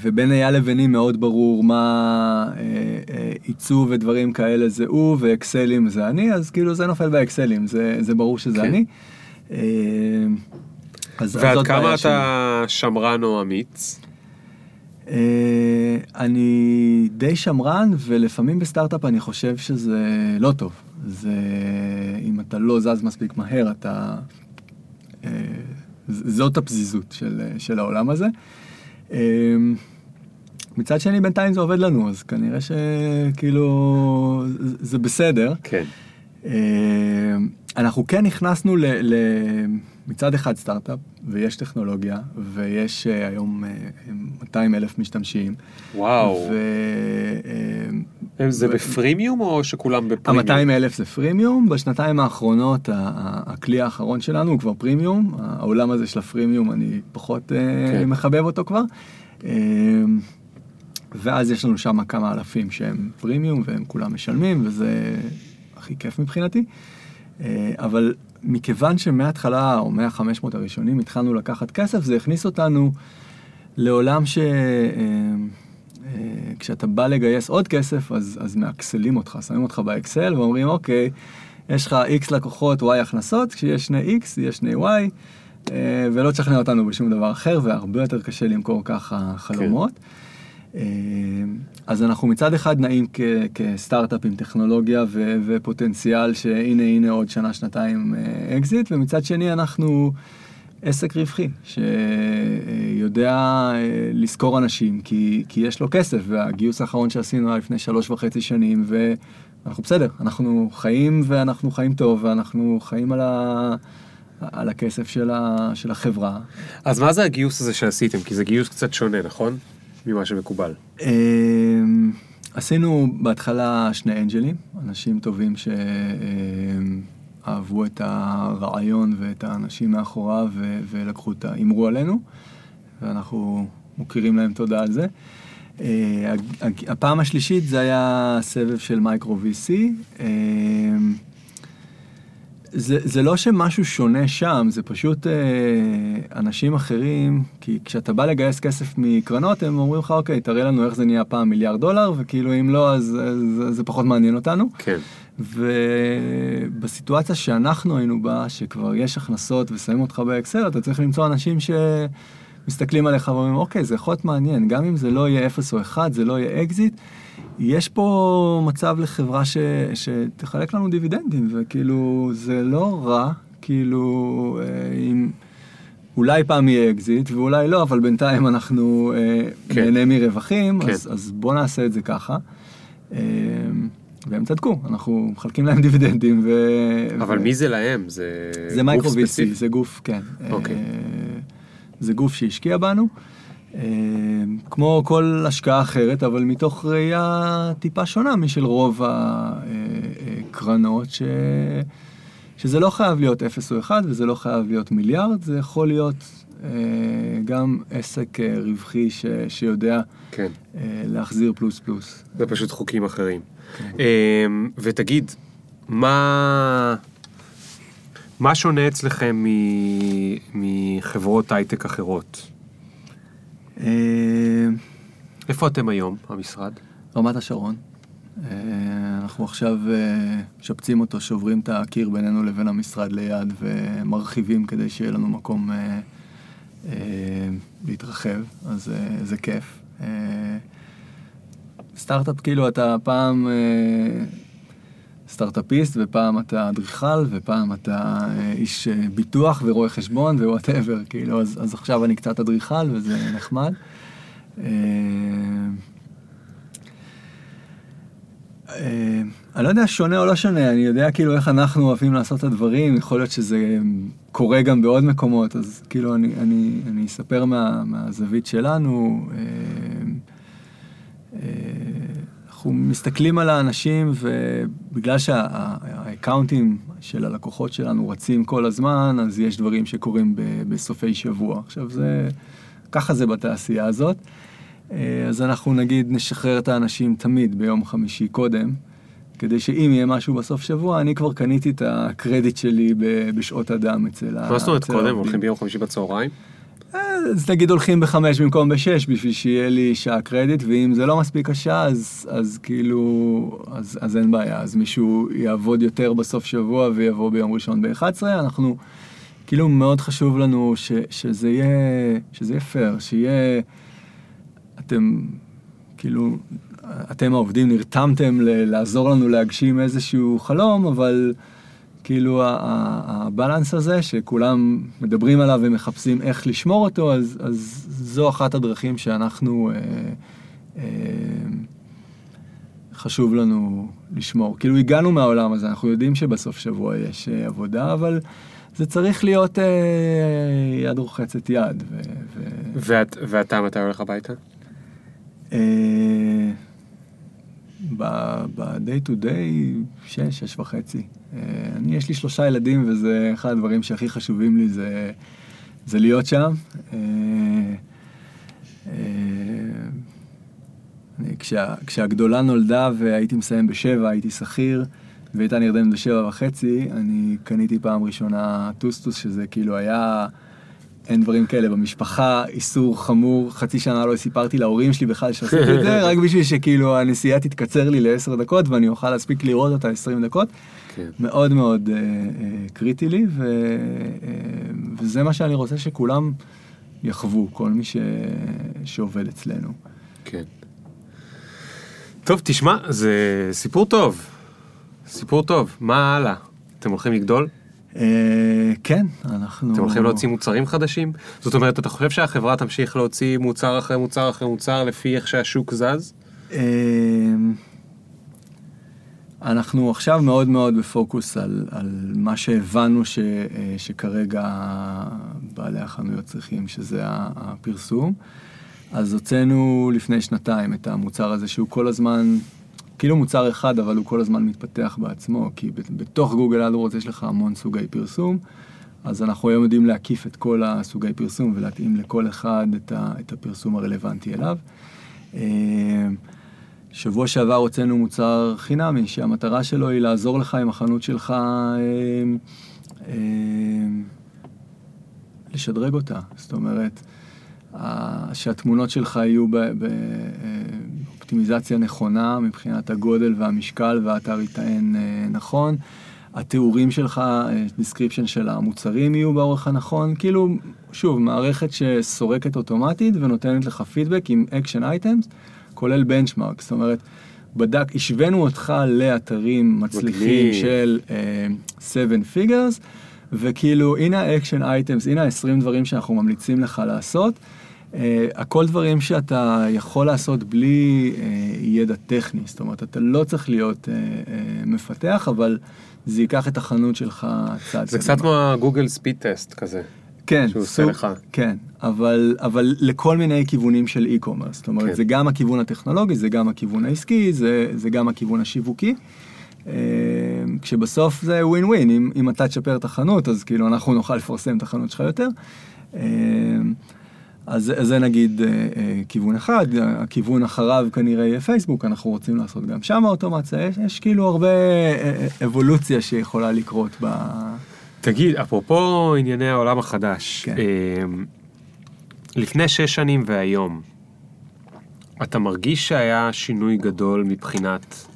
ובין אייל לביני מאוד ברור מה אה, אה, עיצוב ודברים כאלה זה הוא ואקסלים זה אני, אז כאילו זה נופל באקסלים, זה, זה ברור שזה כן. אני. אמ, אז ועד כמה אתה שמרן או אמיץ? אה, אני די שמרן, ולפעמים בסטארט-אפ אני חושב שזה לא טוב. זה, אם אתה לא זז מספיק מהר, אתה... אה, זאת הפזיזות של, של העולם הזה. אה, מצד שני, בינתיים זה עובד לנו, אז כנראה שכאילו זה בסדר. כן. אנחנו כן נכנסנו ל... ל מצד אחד סטארט-אפ, ויש טכנולוגיה, ויש uh, היום uh, 200 אלף משתמשים. וואו. ו... Uh, זה ו... בפרימיום או שכולם בפרימיום? ה-200 אלף זה פרימיום, בשנתיים האחרונות הכלי האחרון שלנו הוא כבר פרימיום, העולם הזה של הפרימיום אני פחות uh, כן. מחבב אותו כבר. Uh, ואז יש לנו שם כמה אלפים שהם פרימיום והם כולם משלמים, וזה הכי כיף מבחינתי. אבל מכיוון שמההתחלה, או מה-500 הראשונים, התחלנו לקחת כסף, זה הכניס אותנו לעולם ש... אה, אה, כשאתה בא לגייס עוד כסף, אז, אז מאקסלים אותך, שמים אותך באקסל ואומרים, אוקיי, יש לך X לקוחות, Y הכנסות, כשיש שני X, יש שני Y, אה, ולא תשכנע אותנו בשום דבר אחר, והרבה יותר קשה למכור ככה חלומות. כן. אה, אז אנחנו מצד אחד נעים כ- כסטארט-אפ עם טכנולוגיה ו- ופוטנציאל שהנה הנה עוד שנה שנתיים אקזיט, ומצד שני אנחנו עסק רווחי שיודע אה, לשכור אנשים כי, כי יש לו כסף והגיוס האחרון שעשינו היה לפני שלוש וחצי שנים ואנחנו בסדר, אנחנו חיים ואנחנו חיים טוב ואנחנו חיים על ה... על הכסף של, ה, של החברה. אז מה זה הגיוס הזה שעשיתם? כי זה גיוס קצת שונה, נכון? ממה שמקובל. אמ, עשינו בהתחלה שני אנג'לים, אנשים טובים שאהבו את הרעיון ואת האנשים מאחוריו ולקחו את ההימרו עלינו, ואנחנו מוכירים להם תודה על זה. אה, הפעם השלישית זה היה סבב של מייקרו VC. זה, זה לא שמשהו שונה שם, זה פשוט אה, אנשים אחרים, כי כשאתה בא לגייס כסף מקרנות, הם אומרים לך, אוקיי, תראה לנו איך זה נהיה פעם מיליארד דולר, וכאילו אם לא, אז, אז, אז זה פחות מעניין אותנו. כן. ובסיטואציה שאנחנו היינו בה, שכבר יש הכנסות ושמים אותך באקסל, אתה צריך למצוא אנשים שמסתכלים עליך ואומרים, אוקיי, זה יכול להיות מעניין, גם אם זה לא יהיה 0 או 1, זה לא יהיה אקזיט. יש פה מצב לחברה ש, שתחלק לנו דיבידנדים, וכאילו, זה לא רע, כאילו, אה, אם... אולי פעם יהיה אקזיט ואולי לא, אבל בינתיים אנחנו אה, כן. נהנה מרווחים, כן. אז, אז בואו נעשה את זה ככה. אה, והם צדקו, אנחנו מחלקים להם דיבידנדים. ו... אבל ו... מי זה להם? זה, זה גוף ספציפי? זה גוף, כן. אוקיי. אה, זה גוף שהשקיע בנו. אה, כמו כל השקעה אחרת, אבל מתוך ראייה טיפה שונה משל רוב הקרנות, ש... שזה לא חייב להיות 0 או 1 וזה לא חייב להיות מיליארד, זה יכול להיות אה, גם עסק אה, רווחי ש... שיודע כן. להחזיר פלוס פלוס. זה פשוט חוקים אחרים. כן. ותגיד, מה... מה שונה אצלכם מחברות הייטק אחרות? אה, איפה אתם היום, המשרד? רמת השרון. אה, אנחנו עכשיו אה, משפצים אותו, שוברים את הקיר בינינו לבין המשרד ליד ומרחיבים כדי שיהיה לנו מקום להתרחב, אז זה כיף. סטארט-אפ, כאילו, אתה פעם סטארט-אפיסט, ופעם אתה אדריכל, ופעם אתה איש ביטוח ורואה חשבון ו whatever, כאילו, אז, אז עכשיו אני קצת אדריכל וזה נחמד. אני לא יודע שונה או לא שונה, אני יודע כאילו איך אנחנו אוהבים לעשות את הדברים, יכול להיות שזה קורה גם בעוד מקומות, אז כאילו אני, אני, אני אספר מה, מהזווית שלנו. אה, אה, אנחנו מסתכלים על האנשים ובגלל שהאקאונטים של הלקוחות שלנו רצים כל הזמן, אז יש דברים שקורים בסופי שבוע. עכשיו זה, ככה זה בתעשייה הזאת. אה, אז אנחנו נגיד נשחרר את האנשים תמיד ביום חמישי קודם, כדי שאם יהיה משהו בסוף שבוע, אני כבר קניתי את הקרדיט שלי בשעות אדם אצל ה... מה זאת אומרת קודם? הולכים ביום חמישי בצהריים? אה, אז נגיד הולכים בחמש במקום בשש בשביל שיהיה לי שעה קרדיט, ואם זה לא מספיק השעה, אז, אז כאילו, אז, אז אין בעיה. אז מישהו יעבוד יותר בסוף שבוע ויבוא ביום ראשון ב-11, אנחנו, כאילו מאוד חשוב לנו ש, שזה יהיה, שזה יהיה פייר, שיהיה, אתם, כאילו, אתם העובדים נרתמתם לעזור לנו להגשים איזשהו חלום, אבל כאילו הבלנס הזה שכולם מדברים עליו ומחפשים איך לשמור אותו, אז, אז זו אחת הדרכים שאנחנו, אה, אה, חשוב לנו לשמור. כאילו הגענו מהעולם הזה, אנחנו יודעים שבסוף שבוע יש אה, עבודה, אבל זה צריך להיות אה, יד רוחצת יד. ו, ו... ואת, ואתה מתי הולך הביתה? אה, ב-day to day, שש, שש וחצי. אה, אני, יש לי שלושה ילדים, וזה אחד הדברים שהכי חשובים לי, זה, זה להיות שם. אה, אה, אני, כשה, כשהגדולה נולדה והייתי מסיים בשבע, הייתי שכיר, והייתה נרדמת בשבע וחצי, אני קניתי פעם ראשונה טוסטוס, שזה כאילו היה... אין דברים כאלה במשפחה, איסור חמור, חצי שנה לא סיפרתי להורים שלי בכלל שעשיתי את זה, רק בשביל שכאילו הנסיעה תתקצר לי לעשר דקות ואני אוכל להספיק לראות אותה עשרים דקות. כן. מאוד מאוד uh, uh, קריטי לי, ו, uh, וזה מה שאני רוצה שכולם יחוו, כל מי ש, שעובד אצלנו. כן. טוב, תשמע, זה סיפור טוב. סיפור טוב. מה הלאה? אתם הולכים לגדול? אה, כן, אנחנו... אתם הולכים להוציא מוצרים חדשים? זאת אומרת, אתה חושב שהחברה תמשיך להוציא מוצר אחרי מוצר אחרי מוצר לפי איך שהשוק זז? אה, אנחנו עכשיו מאוד מאוד בפוקוס על, על מה שהבנו ש, אה, שכרגע בעלי החנויות צריכים, שזה הפרסום. אז הוצאנו לפני שנתיים את המוצר הזה שהוא כל הזמן כאילו מוצר אחד, אבל הוא כל הזמן מתפתח בעצמו, כי בתוך גוגל אדוורדס יש לך המון סוגי פרסום, אז אנחנו היום יודעים להקיף את כל הסוגי פרסום ולהתאים לכל אחד את, ה, את הפרסום הרלוונטי אליו. אה, שבוע שעבר הוצאנו מוצר חינמי, שהמטרה שלו היא לעזור לך עם החנות שלך, אה, אה, לשדרג אותה. זאת אומרת, שהתמונות שלך יהיו ב... ב אופטימיזציה נכונה מבחינת הגודל והמשקל והאתר יטען אה, נכון. התיאורים שלך, description של המוצרים יהיו באורך הנכון, כאילו, שוב, מערכת שסורקת אוטומטית ונותנת לך פידבק עם action items, כולל benchmark, זאת אומרת, בדק, השווינו אותך לאתרים מצליחים של uh, seven figures, וכאילו, הנה ה action items, הנה ה-20 דברים שאנחנו ממליצים לך לעשות. Uh, הכל דברים שאתה יכול לעשות בלי uh, ידע טכני, זאת אומרת, אתה לא צריך להיות uh, uh, מפתח, אבל זה ייקח את החנות שלך צעד. זה קצת כמו ה Google Speed Test כזה. כן, שהוא עושה לך. כן, אבל, אבל לכל מיני כיוונים של e-commerce, זאת אומרת, כן. זה גם הכיוון הטכנולוגי, זה גם הכיוון העסקי, זה, זה גם הכיוון השיווקי. Uh, כשבסוף זה ווין ווין, אם, אם אתה תשפר את החנות, אז כאילו אנחנו נוכל לפרסם את החנות שלך יותר. Uh, אז זה נגיד אה, אה, כיוון אחד, הכיוון אחריו כנראה יהיה פייסבוק, אנחנו רוצים לעשות גם שם אוטומציה, יש, יש כאילו הרבה אה, אבולוציה שיכולה לקרות ב... תגיד, אפרופו ענייני העולם החדש, כן. לפני שש שנים והיום, אתה מרגיש שהיה שינוי גדול מבחינת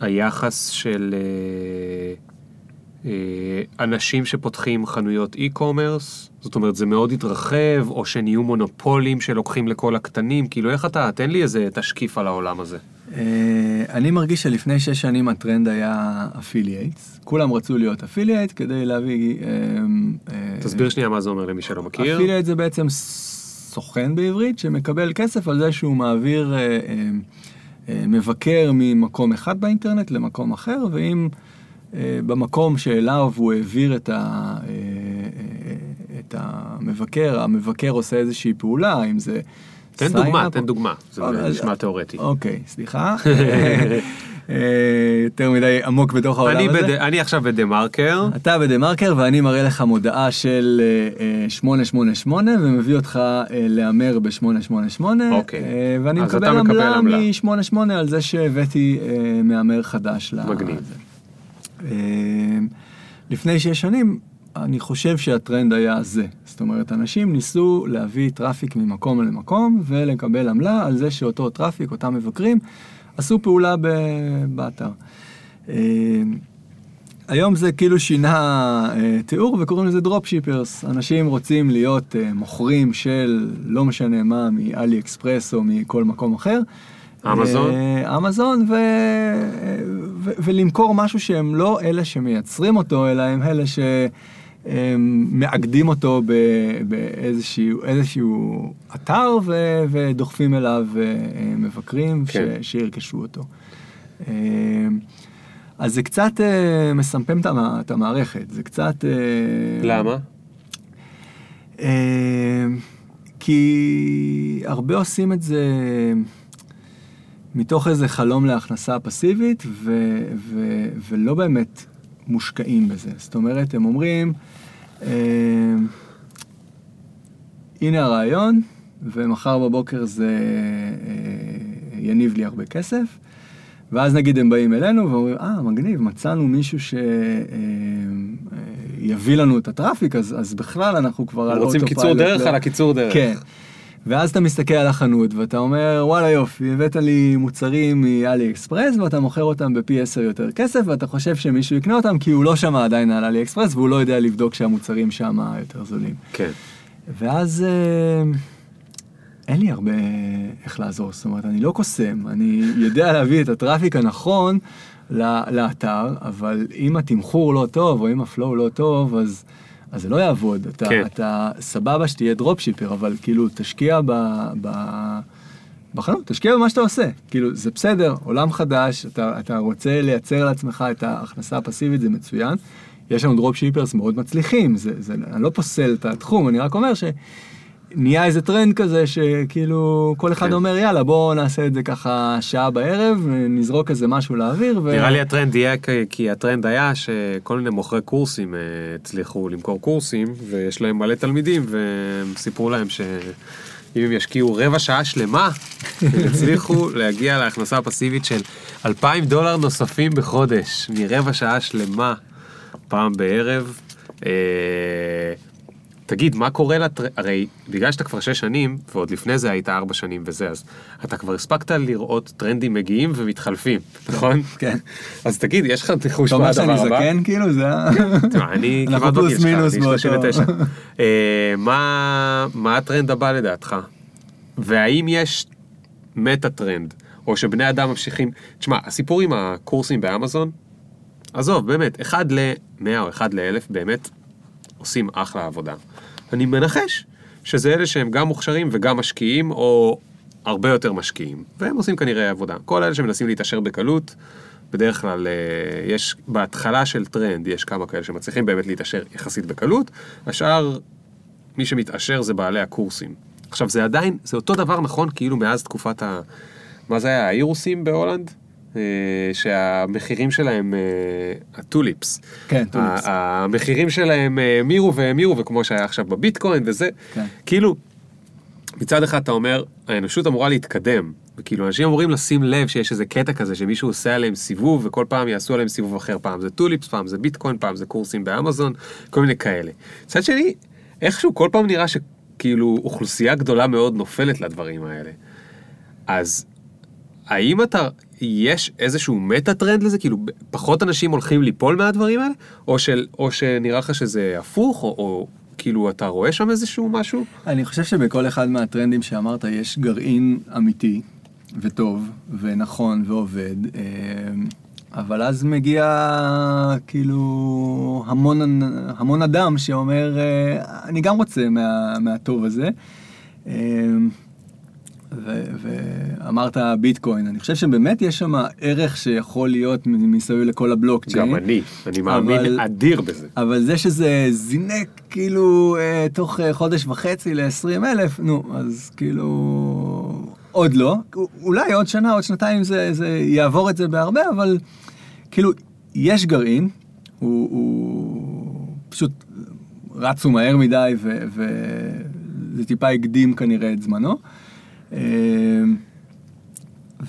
היחס של... אה, אנשים שפותחים חנויות e-commerce, זאת אומרת זה מאוד התרחב, או שנהיו מונופולים שלוקחים לכל הקטנים, כאילו איך אתה, תן לי איזה תשקיף על העולם הזה. אה, אני מרגיש שלפני שש שנים הטרנד היה affiliates, כולם רצו להיות affiliate כדי להביא... אה, תסביר שנייה מה זה אומר למי שלא מכיר. אפילייט זה בעצם סוכן בעברית שמקבל כסף על זה שהוא מעביר אה, מבקר ממקום אחד באינטרנט למקום אחר, ואם אה, במקום שאליו הוא העביר את, ה, אה, אה, המבקר, המבקר עושה איזושהי פעולה, אם זה... תן דוגמה, תן דוגמה, זה נשמע תיאורטי. אוקיי, סליחה. אה, יותר מדי עמוק בתוך העולם אני הזה. בד- אני עכשיו בדה מרקר, אתה בדה מרקר ואני מראה לך מודעה של אה, אה, 888 ומביא אותך אה, להמר ב-888 אוקיי. ואני מקבל עמלה עמלה. מ-88 על זה שהבאתי אה, מהמר חדש. מגניב. אה, לפני שש שנים אני חושב שהטרנד היה זה. זאת אומרת, אנשים ניסו להביא traffic ממקום למקום ולקבל עמלה על זה שאותו traffic, אותם מבקרים, עשו פעולה ב- באתר. אה, היום זה כאילו שינה אה, תיאור וקוראים לזה דרופ שיפרס. אנשים רוצים להיות אה, מוכרים של לא משנה מה, מאלי אקספרס או מכל מקום אחר. אמזון? אה, אמזון ו... ו... ולמכור משהו שהם לא אלה שמייצרים אותו, אלא הם אלה שמאגדים אותו. באיזשהו איזשהו אתר ו... ודוחפים אליו אה, מבקרים כן. ש... שירכשו אותו. אה, אז זה קצת אה, מסמפם את המ- את המערכת, זה קצת... אה, למה? אה, כי הרבה עושים את זה מתוך איזה חלום להכנסה פסיבית, ו, ו, ולא באמת מושקעים בזה. זאת אומרת, הם אומרים, הנה הרעיון, ומחר בבוקר זה אה, יניב לי הרבה כסף. ואז נגיד הם באים אלינו ואומרים, אה, מגניב, מצאנו מישהו שיביא לנו את ה traffic, אז, אז בכלל אנחנו כבר על רוצים autopilot. קיצור דרך לא- על הקיצור דרך. כן. ואז אתה מסתכל על החנות ואתה אומר, וואלה יופי, הבאת לי מוצרים מ AliExpress ואתה מוכר אותם בפי 10 יותר כסף ואתה חושב שמישהו יקנה אותם כי הוא לא שמע עדיין על AliExpress והוא לא יודע לבדוק שהמוצרים שם יותר זולים. כן. ואז אה, אין לי הרבה איך לעזור, זאת אומרת, אני לא קוסם, אני יודע להביא את ה traffic הנכון לאתר, אבל אם התמחור לא טוב, או אם ה flow לא טוב, אז, אז זה לא יעבוד. אתה, כן. אתה סבבה שתהיה dropshipper, אבל כאילו, תשקיע ב... ב בחנות, תשקיע במה שאתה עושה. כאילו, זה בסדר, עולם חדש, אתה, אתה רוצה לייצר לעצמך את ההכנסה הפסיבית, זה מצוין. יש לנו dropshippers מאוד מצליחים, זה, זה, אני לא פוסל את התחום, אני רק אומר שנהיה איזה טרנד כזה שכאילו כל אחד כן. אומר יאללה בוא נעשה את זה ככה שעה בערב, נזרוק איזה משהו לאוויר. ו... נראה לי הטרנד יהיה כי הטרנד היה שכל מיני מוכרי קורסים אה, הצליחו למכור קורסים ויש להם מלא תלמידים והם סיפרו להם שאם הם ישקיעו רבע שעה שלמה הם יצליחו להגיע להכנסה הפסיבית של 2,000 דולר נוספים בחודש מרבע שעה שלמה פעם בערב. אה, תגיד, מה קורה לטרנד, הרי בגלל שאתה כבר שש שנים, ועוד לפני זה היית ארבע שנים וזה, אז אתה כבר הספקת לראות טרנדים מגיעים ומתחלפים, נכון? כן. אז תגיד, יש לך ניחוש אתה מה אומר שאני הדבר הבא? זקן כאילו זה ה... תשמע, אני כמעט בגיל שלך, אני באותו- 39. אה, מה הטרנד הבא לדעתך? והאם יש מטה טרנד, או שבני אדם ממשיכים... תשמע, הסיפור עם הקורסים באמזון, עזוב, באמת, אחד ל-100 או אחד ל-1000 באמת עושים אחלה עבודה. אני מנחש שזה אלה שהם גם מוכשרים וגם משקיעים, או הרבה יותר משקיעים. והם עושים כנראה עבודה. כל אלה שמנסים להתעשר בקלות, בדרך כלל אה, יש, בהתחלה של טרנד, יש כמה כאלה שמצליחים באמת להתעשר יחסית בקלות, השאר, מי שמתעשר זה בעלי הקורסים. עכשיו, זה עדיין, זה אותו דבר נכון כאילו מאז תקופת ה... מה זה היה, האירוסים בהולנד? אה, שהמחירים שלהם, אה, ה tulips. כן, tulips. המחירים שלהם אה, האמירו והאמירו, וכמו שהיה עכשיו בביטקוין וזה, כן. כאילו, מצד אחד אתה אומר, האנושות אמורה להתקדם, וכאילו אנשים אמורים לשים לב שיש איזה קטע כזה שמישהו עושה עליהם סיבוב, וכל פעם יעשו עליהם סיבוב אחר, פעם זה tulips, פעם זה ביטקוין, פעם זה קורסים באמזון, כל מיני כאלה. מצד שני, איכשהו כל פעם נראה שכאילו אוכלוסייה גדולה מאוד נופלת לדברים האלה. אז האם אתה, יש איזשהו מטה טרנד לזה? כאילו פחות אנשים הולכים ליפול מהדברים האלה? או, של, או שנראה לך שזה הפוך? או, או כאילו אתה רואה שם איזשהו משהו? אני חושב שבכל אחד מהטרנדים שאמרת יש גרעין אמיתי וטוב ונכון ועובד, אה, אבל אז מגיע כאילו המון, המון אדם שאומר, אה, אני גם רוצה מה, מהטוב הזה. ואמרת ביטקוין, אני חושב שבאמת יש שם ערך שיכול להיות מסביב לכל הבלוקצ'יין. גם אני, אני מאמין אבל- אדיר בזה. אבל זה שזה זינק כאילו אה, תוך אה, חודש וחצי ל-20 אלף, נו, אז כאילו עוד לא. אולי עוד שנה, עוד שנתיים זה, זה יעבור את זה בהרבה, אבל כאילו יש גרעין, הוא, הוא פשוט רצו מהר מדי ו- וזה טיפה הקדים כנראה את זמנו.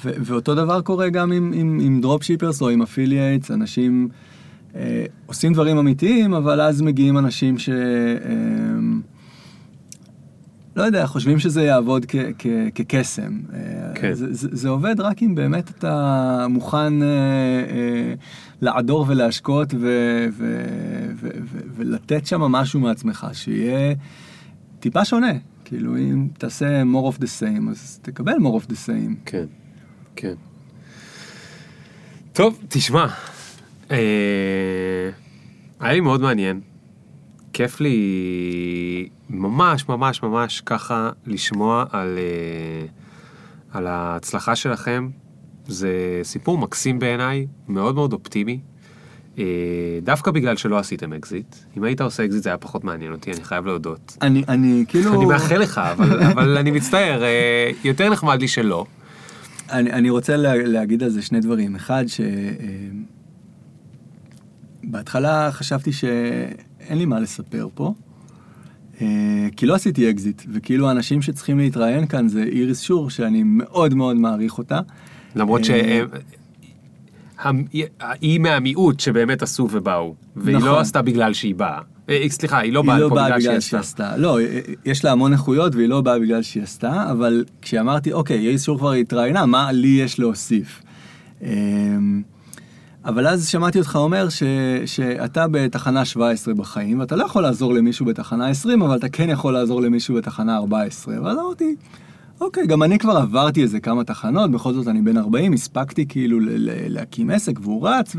ו- ואותו דבר קורה גם עם, עם, עם dropshippers או עם affiliates, אנשים אה, עושים דברים אמיתיים, אבל אז מגיעים אנשים ש... אה, לא יודע, חושבים שזה יעבוד כ- כ- כקסם. אה, כן. זה, זה, זה עובד רק אם באמת אתה מוכן אה, אה, לעדור ולהשקות ו- ו- ו- ו- ולתת שם משהו מעצמך, שיהיה טיפה שונה. כאילו, אם תעשה more of the same, אז תקבל more of the same. כן, כן. טוב, תשמע, אה, היה לי מאוד מעניין. כיף לי ממש ממש ממש ככה לשמוע על, אה, על ההצלחה שלכם. זה סיפור מקסים בעיניי, מאוד מאוד אופטימי. אה, דווקא בגלל שלא עשיתם אקזיט. אם היית עושה אקזיט זה היה פחות מעניין אותי, אני חייב להודות. אני, אני כאילו... אני מאחל לך, אבל, אבל אני מצטער, אה, יותר נחמד לי שלא. אני, אני רוצה לה, להגיד על זה שני דברים. אחד, ש... אה, חשבתי שאין לי מה לספר פה, כי לא עשיתי אקזיט, וכאילו האנשים שצריכים להתראיין כאן זה איריס שור, שאני מאוד מאוד מעריך אותה. למרות אה, שהיא מהמיעוט שבאמת עשו ובאו, והיא נכון. לא עשתה בגלל שהיא באה. אה, סליחה, היא לא באה היא לא באה בגלל שהיא בגלל שהיא עשתה. עשתה. לא, אה, יש לה המון איכויות והיא לא באה בגלל שהיא עשתה, אבל כשאמרתי, אוקיי, איריס שור כבר התראיינה, מה לי יש להוסיף? אמ, אבל אז שמעתי אותך אומר ש, שאתה בתחנה 17 בחיים, ואתה לא יכול לעזור למישהו בתחנה 20, אבל אתה כן יכול לעזור למישהו בתחנה 14. ואז אמרתי, אוקיי, גם אני כבר עברתי איזה כמה תחנות, בכל זאת אני בן 40, הספקתי כאילו להקים עסק והוא רץ,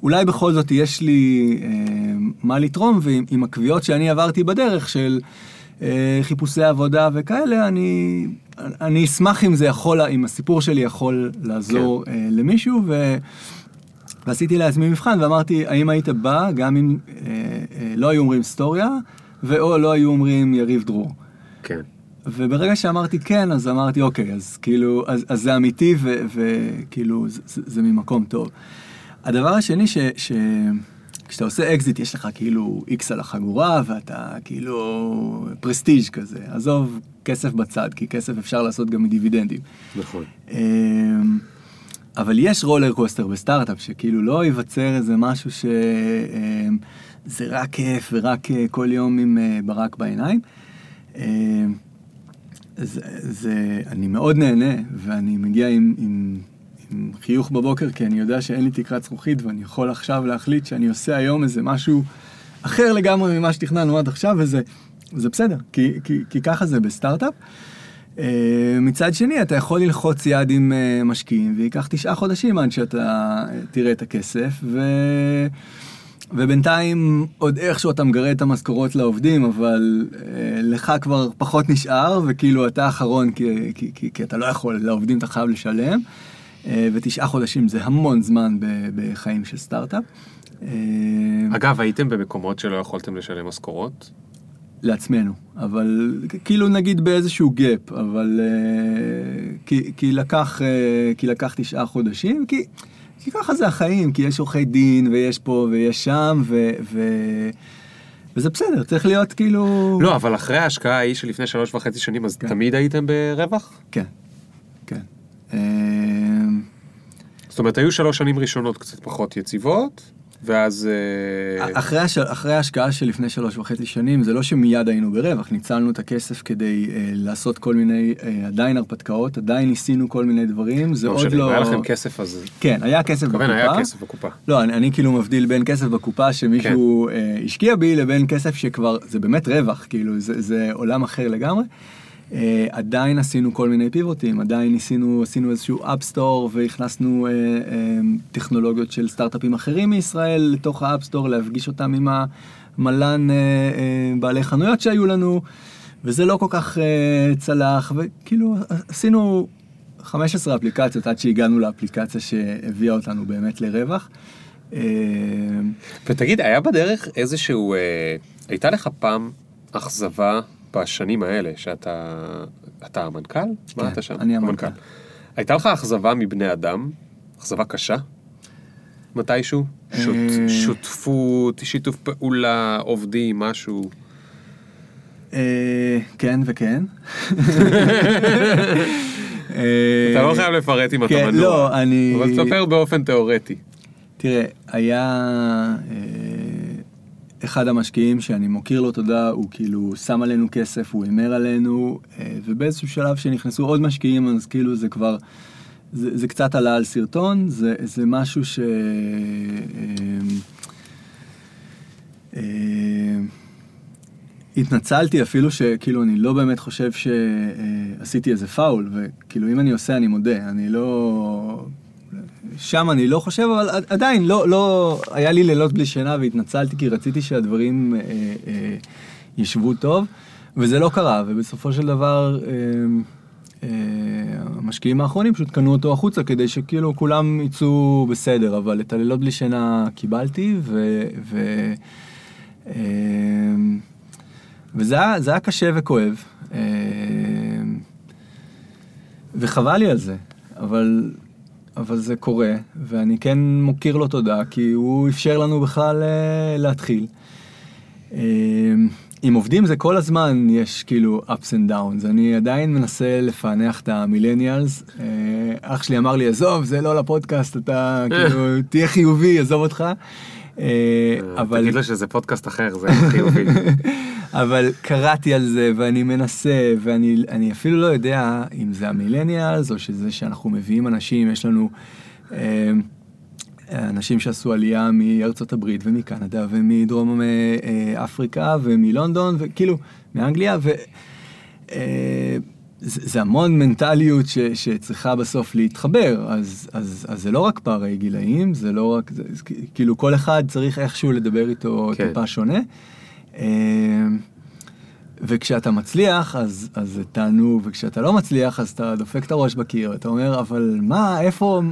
ואולי בכל זאת יש לי אה, מה לתרום, ועם עם הקביעות שאני עברתי בדרך של אה, חיפושי עבודה וכאלה, אני, אני אשמח אם זה יכול, אם הסיפור שלי יכול לעזור כן. אה, למישהו, ו... ועשיתי לעצמי מבחן ואמרתי, האם היית בא גם אם אה, אה, לא היו אומרים StoreYa, ואו לא היו אומרים יריב דרור. כן. וברגע שאמרתי כן, אז אמרתי, אוקיי, אז כאילו, אז, אז זה אמיתי וכאילו, זה, זה, ממקום טוב. הדבר השני, ש, ש, כשאתה עושה אקזיט, יש לך כאילו איקס על החגורה, ואתה כאילו prestige כזה. עזוב כסף בצד, כי כסף אפשר לעשות גם מדיבידנדים. נכון. אמ, אבל יש רולר קוסטר בסטארט-אפ, שכאילו לא ייווצר איזה משהו שזה רק כיף ורק כל יום עם אה, ברק בעיניים. זה, זה, אני מאוד נהנה, ואני מגיע עם, עם, עם חיוך בבוקר, כי אני יודע שאין לי תקרת זכוכית, ואני יכול עכשיו להחליט שאני עושה היום איזה משהו אחר לגמרי ממה שתכננו עד עכשיו, וזה זה בסדר, כי, כי, כי ככה זה בסטארט-אפ. אה, מצד שני, אתה יכול ללחוץ יד עם אה, משקיעים, וייקח תשעה חודשים עד שאתה אה, תראה את הכסף, ו... ובינתיים עוד איכשהו אתה מגרה את המשכורות לעובדים, אבל אה, לך כבר פחות נשאר, וכאילו אתה אחרון, כי, כי, כי, כי אתה לא יכול, לעובדים אתה חייב לשלם, אה, ותשעה חודשים זה המון זמן ב, בחיים של סטארט-אפ. אה, אגב, הייתם במקומות שלא יכולתם לשלם משכורות? לעצמנו, אבל כאילו נגיד באיזשהו גאפ, אבל אה, כי, כי, לקח, אה, כי לקח תשעה חודשים, כי, כי ככה זה החיים, כי יש עורכי דין ויש פה ויש שם, ו, ו, וזה בסדר, צריך להיות כאילו... לא, אבל אחרי ההשקעה ההיא שלפני שלוש וחצי שנים, אז כן. תמיד הייתם ברווח? כן, כן. זאת אומרת, היו שלוש שנים ראשונות קצת פחות יציבות, ואז... אה, אחרי, הש... אחרי ההשקעה של לפני שלוש וחצי שנים, זה לא שמיד היינו ברווח, ניצלנו את הכסף כדי אה, לעשות כל מיני, אה, עדיין הרפתקאות, עדיין ניסינו כל מיני דברים, זה לא עוד לא... היה לכם כסף אז... כן, היה כסף בקופה. היה כסף בקופה. לא, אני, אני כאילו מבדיל בין כסף בקופה שמישהו כן. אה, השקיע בי, לבין כסף שכבר, זה באמת רווח, כאילו, זה, זה עולם אחר לגמרי. אה, עדיין עשינו כל מיני פיבוטים, עדיין ניסינו, עשינו איזשהו אפסטור והכנסנו אה, אה, טכנולוגיות של סטארט-אפים אחרים מישראל לתוך ה app store, להפגיש אותם עם המלאן אה, אה, בעלי חנויות שהיו לנו. וזה לא כל כך אה, צלח, וכאילו עשינו 15 אפליקציות עד שהגענו לאפליקציה שהביאה אותנו באמת לרווח. אה, ותגיד, היה בדרך איזשהו, אה, הייתה לך פעם אכזבה בשנים האלה, שאתה, אתה המנכ"ל? כן, מה אתה שם? אני המנכ"ל. הייתה לך אכזבה מבני אדם? אכזבה קשה? מתישהו? שות, אה, שותפות, שיתוף פעולה, עובדים, משהו? אה, כן וכן. אתה לא חייב לפרט אם אתה כן, מנוע. לא, אני... אבל תספר באופן תיאורטי. תראה, היה אה, אחד המשקיעים שאני מוקיר לו תודה, הוא כאילו שם עלינו כסף, הוא הימר עלינו, אה, ובאיזשהו שלב שנכנסו עוד משקיעים, אז כאילו זה כבר, זה, זה קצת עלה על סרטון, זה, זה משהו ש... אה, אה, התנצלתי אפילו שכאילו אני לא באמת חושב שעשיתי איזה פאול, וכאילו אם אני עושה אני מודה, אני לא... שם אני לא חושב, אבל עדיין לא, לא, היה לי לילות בלי שינה והתנצלתי כי רציתי שהדברים אה, אה, ישבו טוב, וזה לא קרה, ובסופו של דבר אה, אה, המשקיעים האחרונים פשוט קנו אותו החוצה כדי שכאילו כולם יצאו בסדר, אבל את הלילות בלי שינה קיבלתי, ו... ו אה, וזה היה, היה קשה וכואב, אה, וחבל לי על זה, אבל, אבל זה קורה, ואני כן מוקיר לו תודה, כי הוא אפשר לנו בכלל אה, להתחיל. אה, עם עובדים זה כל הזמן יש כאילו ups and downs, אני עדיין מנסה לפענח את המילניאלס. אח שלי אמר לי, עזוב, זה לא לפודקאסט, אתה כאילו, תהיה חיובי, עזוב אותך. אבל... תגיד לו שזה פודקאסט אחר, זה חיובי. אבל קראתי על זה ואני מנסה ואני אפילו לא יודע אם זה המילניאלס או שזה שאנחנו מביאים אנשים, יש לנו אה, אנשים שעשו עלייה מארצות הברית ומקנדה ומדרום אה, אפריקה ומלונדון וכאילו מאנגליה ו... אה, זה, זה המון מנטליות ש, שצריכה בסוף להתחבר, אז, אז, אז זה לא רק פערי גילאים, זה לא רק, זה, כאילו כל אחד צריך איכשהו לדבר איתו כן. טיפה שונה. אמ, וכשאתה מצליח, אז, אז זה תענוג, וכשאתה לא מצליח, אז אתה דופק את הראש בקיר, אתה אומר, אבל מה, איפה,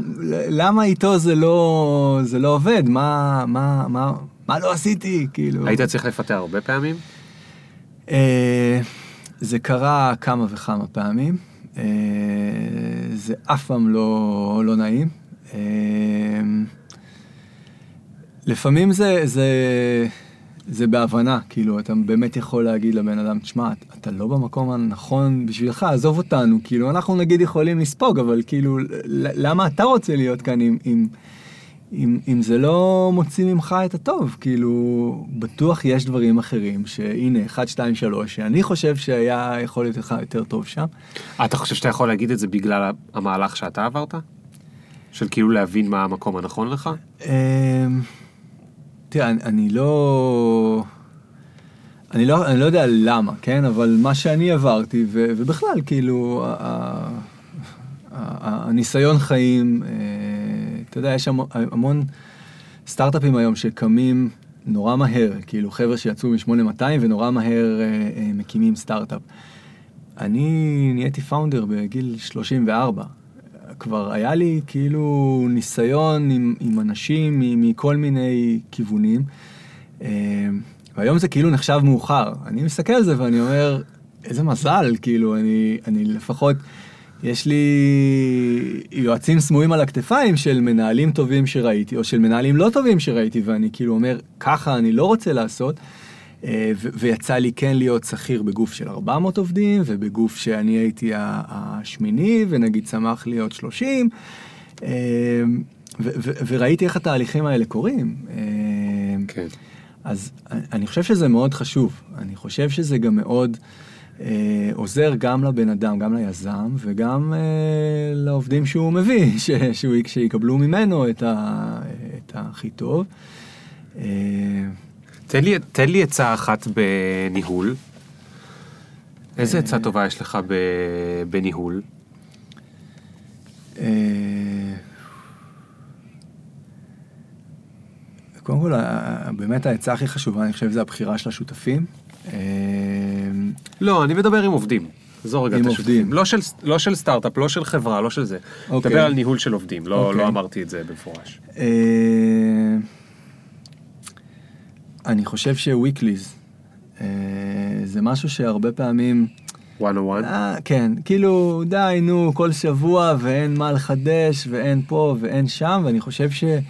למה איתו זה לא, זה לא עובד? מה, מה, מה, מה לא עשיתי? כאילו... היית צריך לפטר הרבה פעמים? זה קרה כמה וכמה פעמים. אה, זה אף פעם לא, לא נעים. אה, לפעמים זה, זה, זה בהבנה, כאילו, אתה באמת יכול להגיד לבן אדם, תשמע, אתה לא במקום הנכון בשבילך, עזוב אותנו, כאילו, אנחנו נגיד יכולים לספוג, אבל כאילו, למה אתה רוצה להיות כאן אם, אם, אם, אם זה לא מוציא ממך את הטוב? כאילו, בטוח יש דברים אחרים, שהנה, 1, 2, 3, שאני חושב שהיה יכול להיות לך יותר טוב שם. אתה חושב שאתה יכול להגיד את זה בגלל המהלך שאתה עברת? של כאילו להבין מה המקום הנכון לך? אמ, תראה, אני, אני לא... אני לא, אני לא יודע למה, כן? אבל מה שאני עברתי, ו, ובכלל, כאילו, ה, ה, ה, הניסיון חיים, אה, אתה יודע, יש המון, המון סטארט-אפים היום שקמים נורא מהר, כאילו, חבר'ה שיצאו מ-8200 ונורא מהר אה, אה, מקימים סטארט-אפ. אני נהייתי פאונדר בגיל 34. כבר היה לי כאילו ניסיון עם, עם אנשים מכל מיני כיוונים, אה, והיום זה כאילו נחשב מאוחר. אני מסתכל על זה ואני אומר, איזה מזל, כאילו, אני, אני לפחות, יש לי יועצים סמויים על הכתפיים של מנהלים טובים שראיתי, או של מנהלים לא טובים שראיתי, ואני כאילו אומר, ככה אני לא רוצה לעשות. אה, ויצא לי כן להיות שכיר בגוף של 400 עובדים, ובגוף שאני הייתי השמיני, ונגיד צמח להיות 30, אה, וראיתי איך התהליכים האלה קורים. אה, כן. אז אני חושב שזה מאוד חשוב, אני חושב שזה גם מאוד אה, עוזר גם לבן אדם, גם ליזם, וגם אה, לעובדים שהוא מביא, ש, שהוא, שיקבלו ממנו את, ה, את הכי טוב. אה, תן לי, תן לי עצה אחת בניהול. איזה עצה טובה יש לך בניהול? אה, קודם כל, באמת העצה הכי חשובה, אני חושב, זה הבחירה של השותפים. אה, לא, אני מדבר עם עובדים. עזוב רגע עם את עובדים. השותפים. לא של, לא של סטארט-אפ, לא של חברה, לא של זה. אוקיי. מדבר על ניהול של עובדים, לא, אוקיי. לא אמרתי את זה במפורש. אה, אני חושב שוויקליז זה משהו שהרבה פעמים, one. אה, כן, כאילו די נו כל שבוע ואין מה לחדש ואין פה ואין שם ואני חושב שזה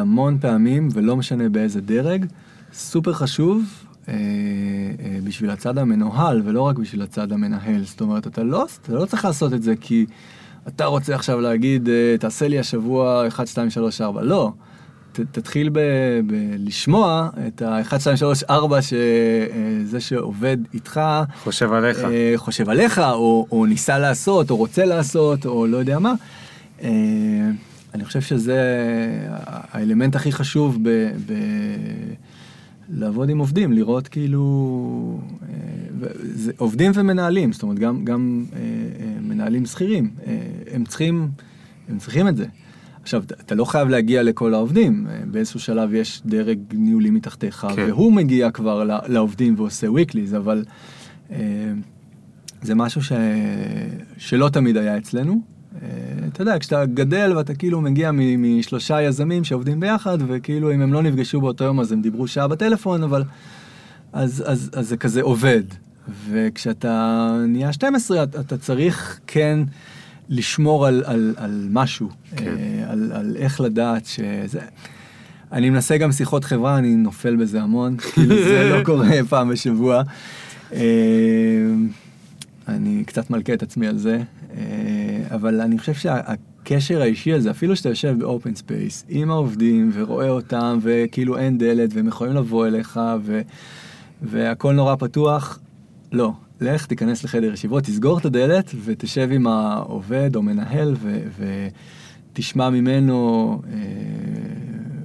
המון פעמים ולא משנה באיזה דרג, סופר חשוב אה, אה, בשביל הצד המנוהל ולא רק בשביל הצד המנהל, זאת אומרת אתה לא, אתה לא צריך לעשות את זה כי אתה רוצה עכשיו להגיד אה, תעשה לי השבוע 1, 2, 3, 4, לא. ת, תתחיל בלשמוע את ה-1, 2, 3, 4 שזה שעובד איתך חושב עליך. אה, חושב עליך, או, או ניסה לעשות, או רוצה לעשות, או לא יודע מה. אה, אני חושב שזה האלמנט הכי חשוב ב, ב, לעבוד עם עובדים, לראות כאילו, אה, זה, עובדים ומנהלים, זאת אומרת גם, גם אה, אה, מנהלים שכירים, הם צריכים, הם צריכים את זה. עכשיו, אתה- לא חייב להגיע לכל העובדים, באיזשהו שלב יש דרג ניהולי מתחתיך, כן. והוא מגיע כבר לעובדים ועושה weeklies, אבל זה משהו ש... שלא תמיד היה אצלנו. אתה יודע, כשאתה גדל ואתה כאילו מגיע משלושה יזמים שעובדים ביחד, וכאילו אם הם לא נפגשו באותו יום אז הם דיברו שעה בטלפון, אבל... אז, אז, אז זה כזה עובד. וכשאתה נהיה 12, אתה, אתה צריך כן לשמור על, על, על משהו, כן. אה, על, על איך לדעת שזה... אני מנסה גם שיחות חברה, אני נופל בזה המון, כאילו זה לא קורה פעם בשבוע. אה, אני קצת מלקה את עצמי על זה, אבל אני חושב שהקשר האישי הזה, אפילו שאתה יושב ב open space עם העובדים ורואה אותם, וכאילו אין דלת והם יכולים לבוא אליך, ו, והכל נורא פתוח, לא. לך, תיכנס לחדר ישיבות, תסגור את הדלת ותשב עם העובד או מנהל ו, ותשמע ממנו אה,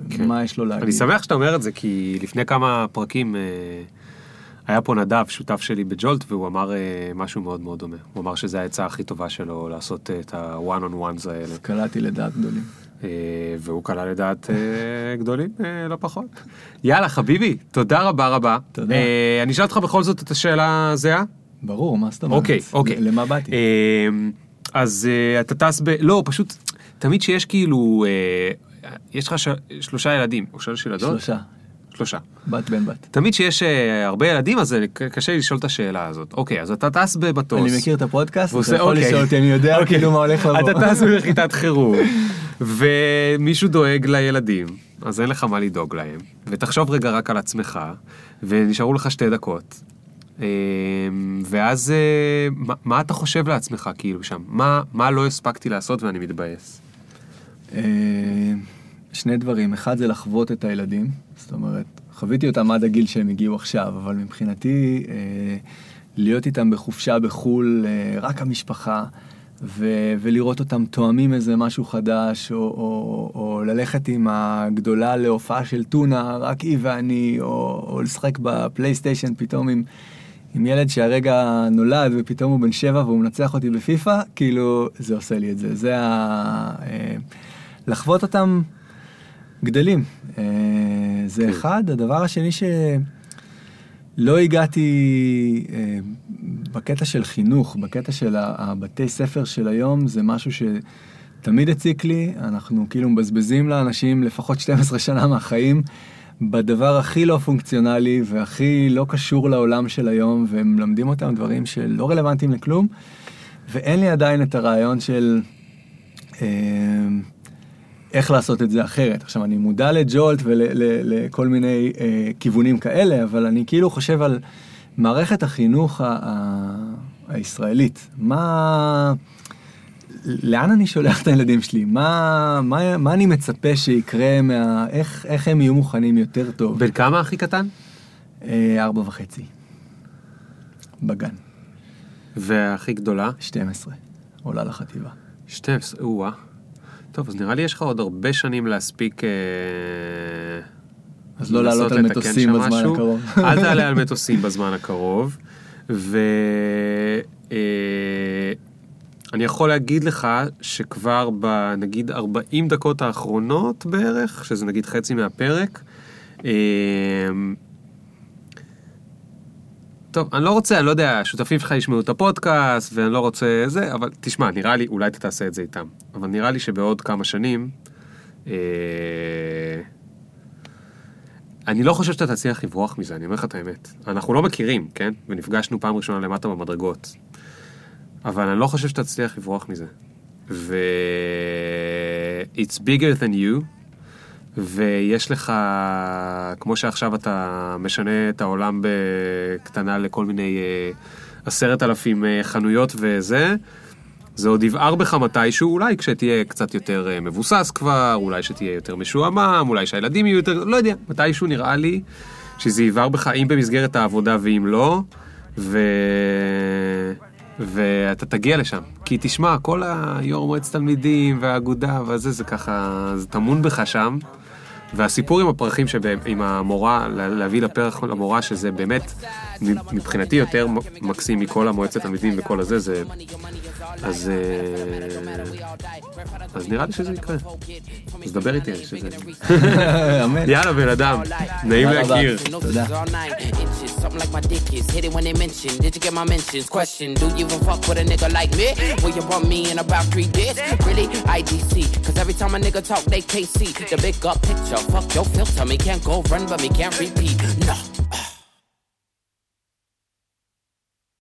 כן. מה יש לו להגיד. אני שמח שאתה אומר את זה, כי לפני כמה פרקים אה, היה פה נדב, שותף שלי בג'ולט, והוא אמר אה, משהו מאוד מאוד דומה. הוא אמר שזו העצה הכי טובה שלו לעשות אה, את ה-one on ones האלה. קלעתי לדעת גדולים. אה, והוא קלע לדעת גדולים לא פחות. יאללה חביבי, תודה רבה רבה. תודה. אני אשאל אותך בכל זאת את השאלה הזהה. ברור, מה זאת אומרת? אוקיי, אוקיי. למה באתי? אז אתה טס ב... לא, פשוט, תמיד שיש כאילו, יש לך שלושה ילדים, או שלוש ילדות? שלושה, שלושה. בת בן בת. תמיד שיש אה, הרבה ילדים, אז קשה לי לשאול את השאלה הזאת. אוקיי, אז אתה טס במטוס. אני מכיר את הפודקאסט, אתה יכול אוקיי. לשאול אותי, אני יודע אוקיי. כאילו מה הולך לבוא. אתה טס בנחיתת חירום, ומישהו דואג לילדים, אז אין לך מה לדאוג להם. ותחשוב רגע רק על עצמך, ונשארו לך שתי דקות. אה, ואז אה, מה, מה אתה חושב לעצמך כאילו שם? מה, מה לא הספקתי לעשות ואני מתבאס? שני דברים, אחד זה לחוות את הילדים, זאת אומרת, חוויתי אותם עד הגיל שהם הגיעו עכשיו, אבל מבחינתי אה, להיות איתם בחופשה בחו"ל, אה, רק המשפחה, ו- ולראות אותם תואמים איזה משהו חדש, או, או, או ללכת עם הגדולה להופעה של טונה, רק היא ואני, או, או לשחק בפלייסטיישן פתאום עם... עם ילד שהרגע נולד ופתאום הוא בן שבע והוא מנצח אותי בפיפא, כאילו, זה עושה לי את זה. זה ה... אה, לחוות אותם גדלים. אה, זה כן. אחד. הדבר השני שלא הגעתי אה, בקטע של חינוך, בקטע של הבתי ספר של היום, זה משהו שתמיד הציק לי. אנחנו כאילו מבזבזים לאנשים לפחות 12 שנה מהחיים. בדבר הכי לא פונקציונלי והכי לא קשור לעולם של היום, והם מלמדים אותם דברים שלא רלוונטיים לכלום, ואין לי עדיין את הרעיון של אה, איך לעשות את זה אחרת. עכשיו, אני מודע לג'ולט ולכל מיני אה, כיוונים כאלה, אבל אני כאילו חושב על מערכת החינוך ה- ה- הישראלית. מה... לאן אני שולח את הילדים שלי? מה, מה, מה אני מצפה שיקרה מה... איך, איך הם יהיו מוכנים יותר טוב? בן כמה הכי קטן? אה, ארבע וחצי. בגן. והכי גדולה? 12. עולה לחטיבה. 12, או-אה. טוב, אז נראה לי יש לך עוד הרבה שנים להספיק... אה, אז לא לעלות על מטוסים בזמן משהו. הקרוב. אל תעלה על מטוסים בזמן הקרוב. ו... אה, יכול להגיד לך שכבר בנגיד 40 דקות האחרונות בערך, שזה נגיד חצי מהפרק, אה, טוב, אני לא רוצה, אני לא יודע, השותפים שלך ישמעו את הפודקאסט, ואני לא רוצה זה, אבל תשמע, נראה לי, אולי אתה תעשה את זה איתם, אבל נראה לי שבעוד כמה שנים, אה, אני לא חושב שאתה תצליח לברוח מזה, אני אומר לך את האמת. אנחנו לא מכירים, כן? ונפגשנו פעם ראשונה למטה במדרגות. אבל אני לא חושב שאתה תצליח לברוח מזה. ו... It's bigger than you, ויש לך, כמו שעכשיו אתה משנה את העולם בקטנה לכל מיני אה, עשרת אלפים אה, חנויות וזה, זה עוד יבער בך מתישהו, אולי כשתהיה קצת יותר אה, מבוסס כבר, אולי שתהיה יותר משועמם, אולי שהילדים יהיו יותר, לא יודע, מתישהו נראה לי שזה יבער בך, אם במסגרת העבודה ואם לא, ו... ואתה תגיע לשם. כי תשמע, כל היו"ר מועצת תלמידים והאגודה וזה, זה ככה, זה טמון בך שם. והסיפור עם הפרחים, עם המורה, להביא לפרח למורה, שזה באמת, מבחינתי יותר מקסים מכל המועצת תלמידים וכל הזה, זה... אז... אה, אז נראה לי שזה יקרה. אז דבר איתי, שזה... יאללה, בן אדם, נעים להכיר. תודה. Something like my dick is hit it when they mention. Did you get my mentions? Question: Do you even fuck with a nigga like me? Will you bump me in about three days? Really? IDC. Cause every time a nigga talk, they KC. The big up picture. Fuck your filter. Me can't go run, but me can't repeat. No.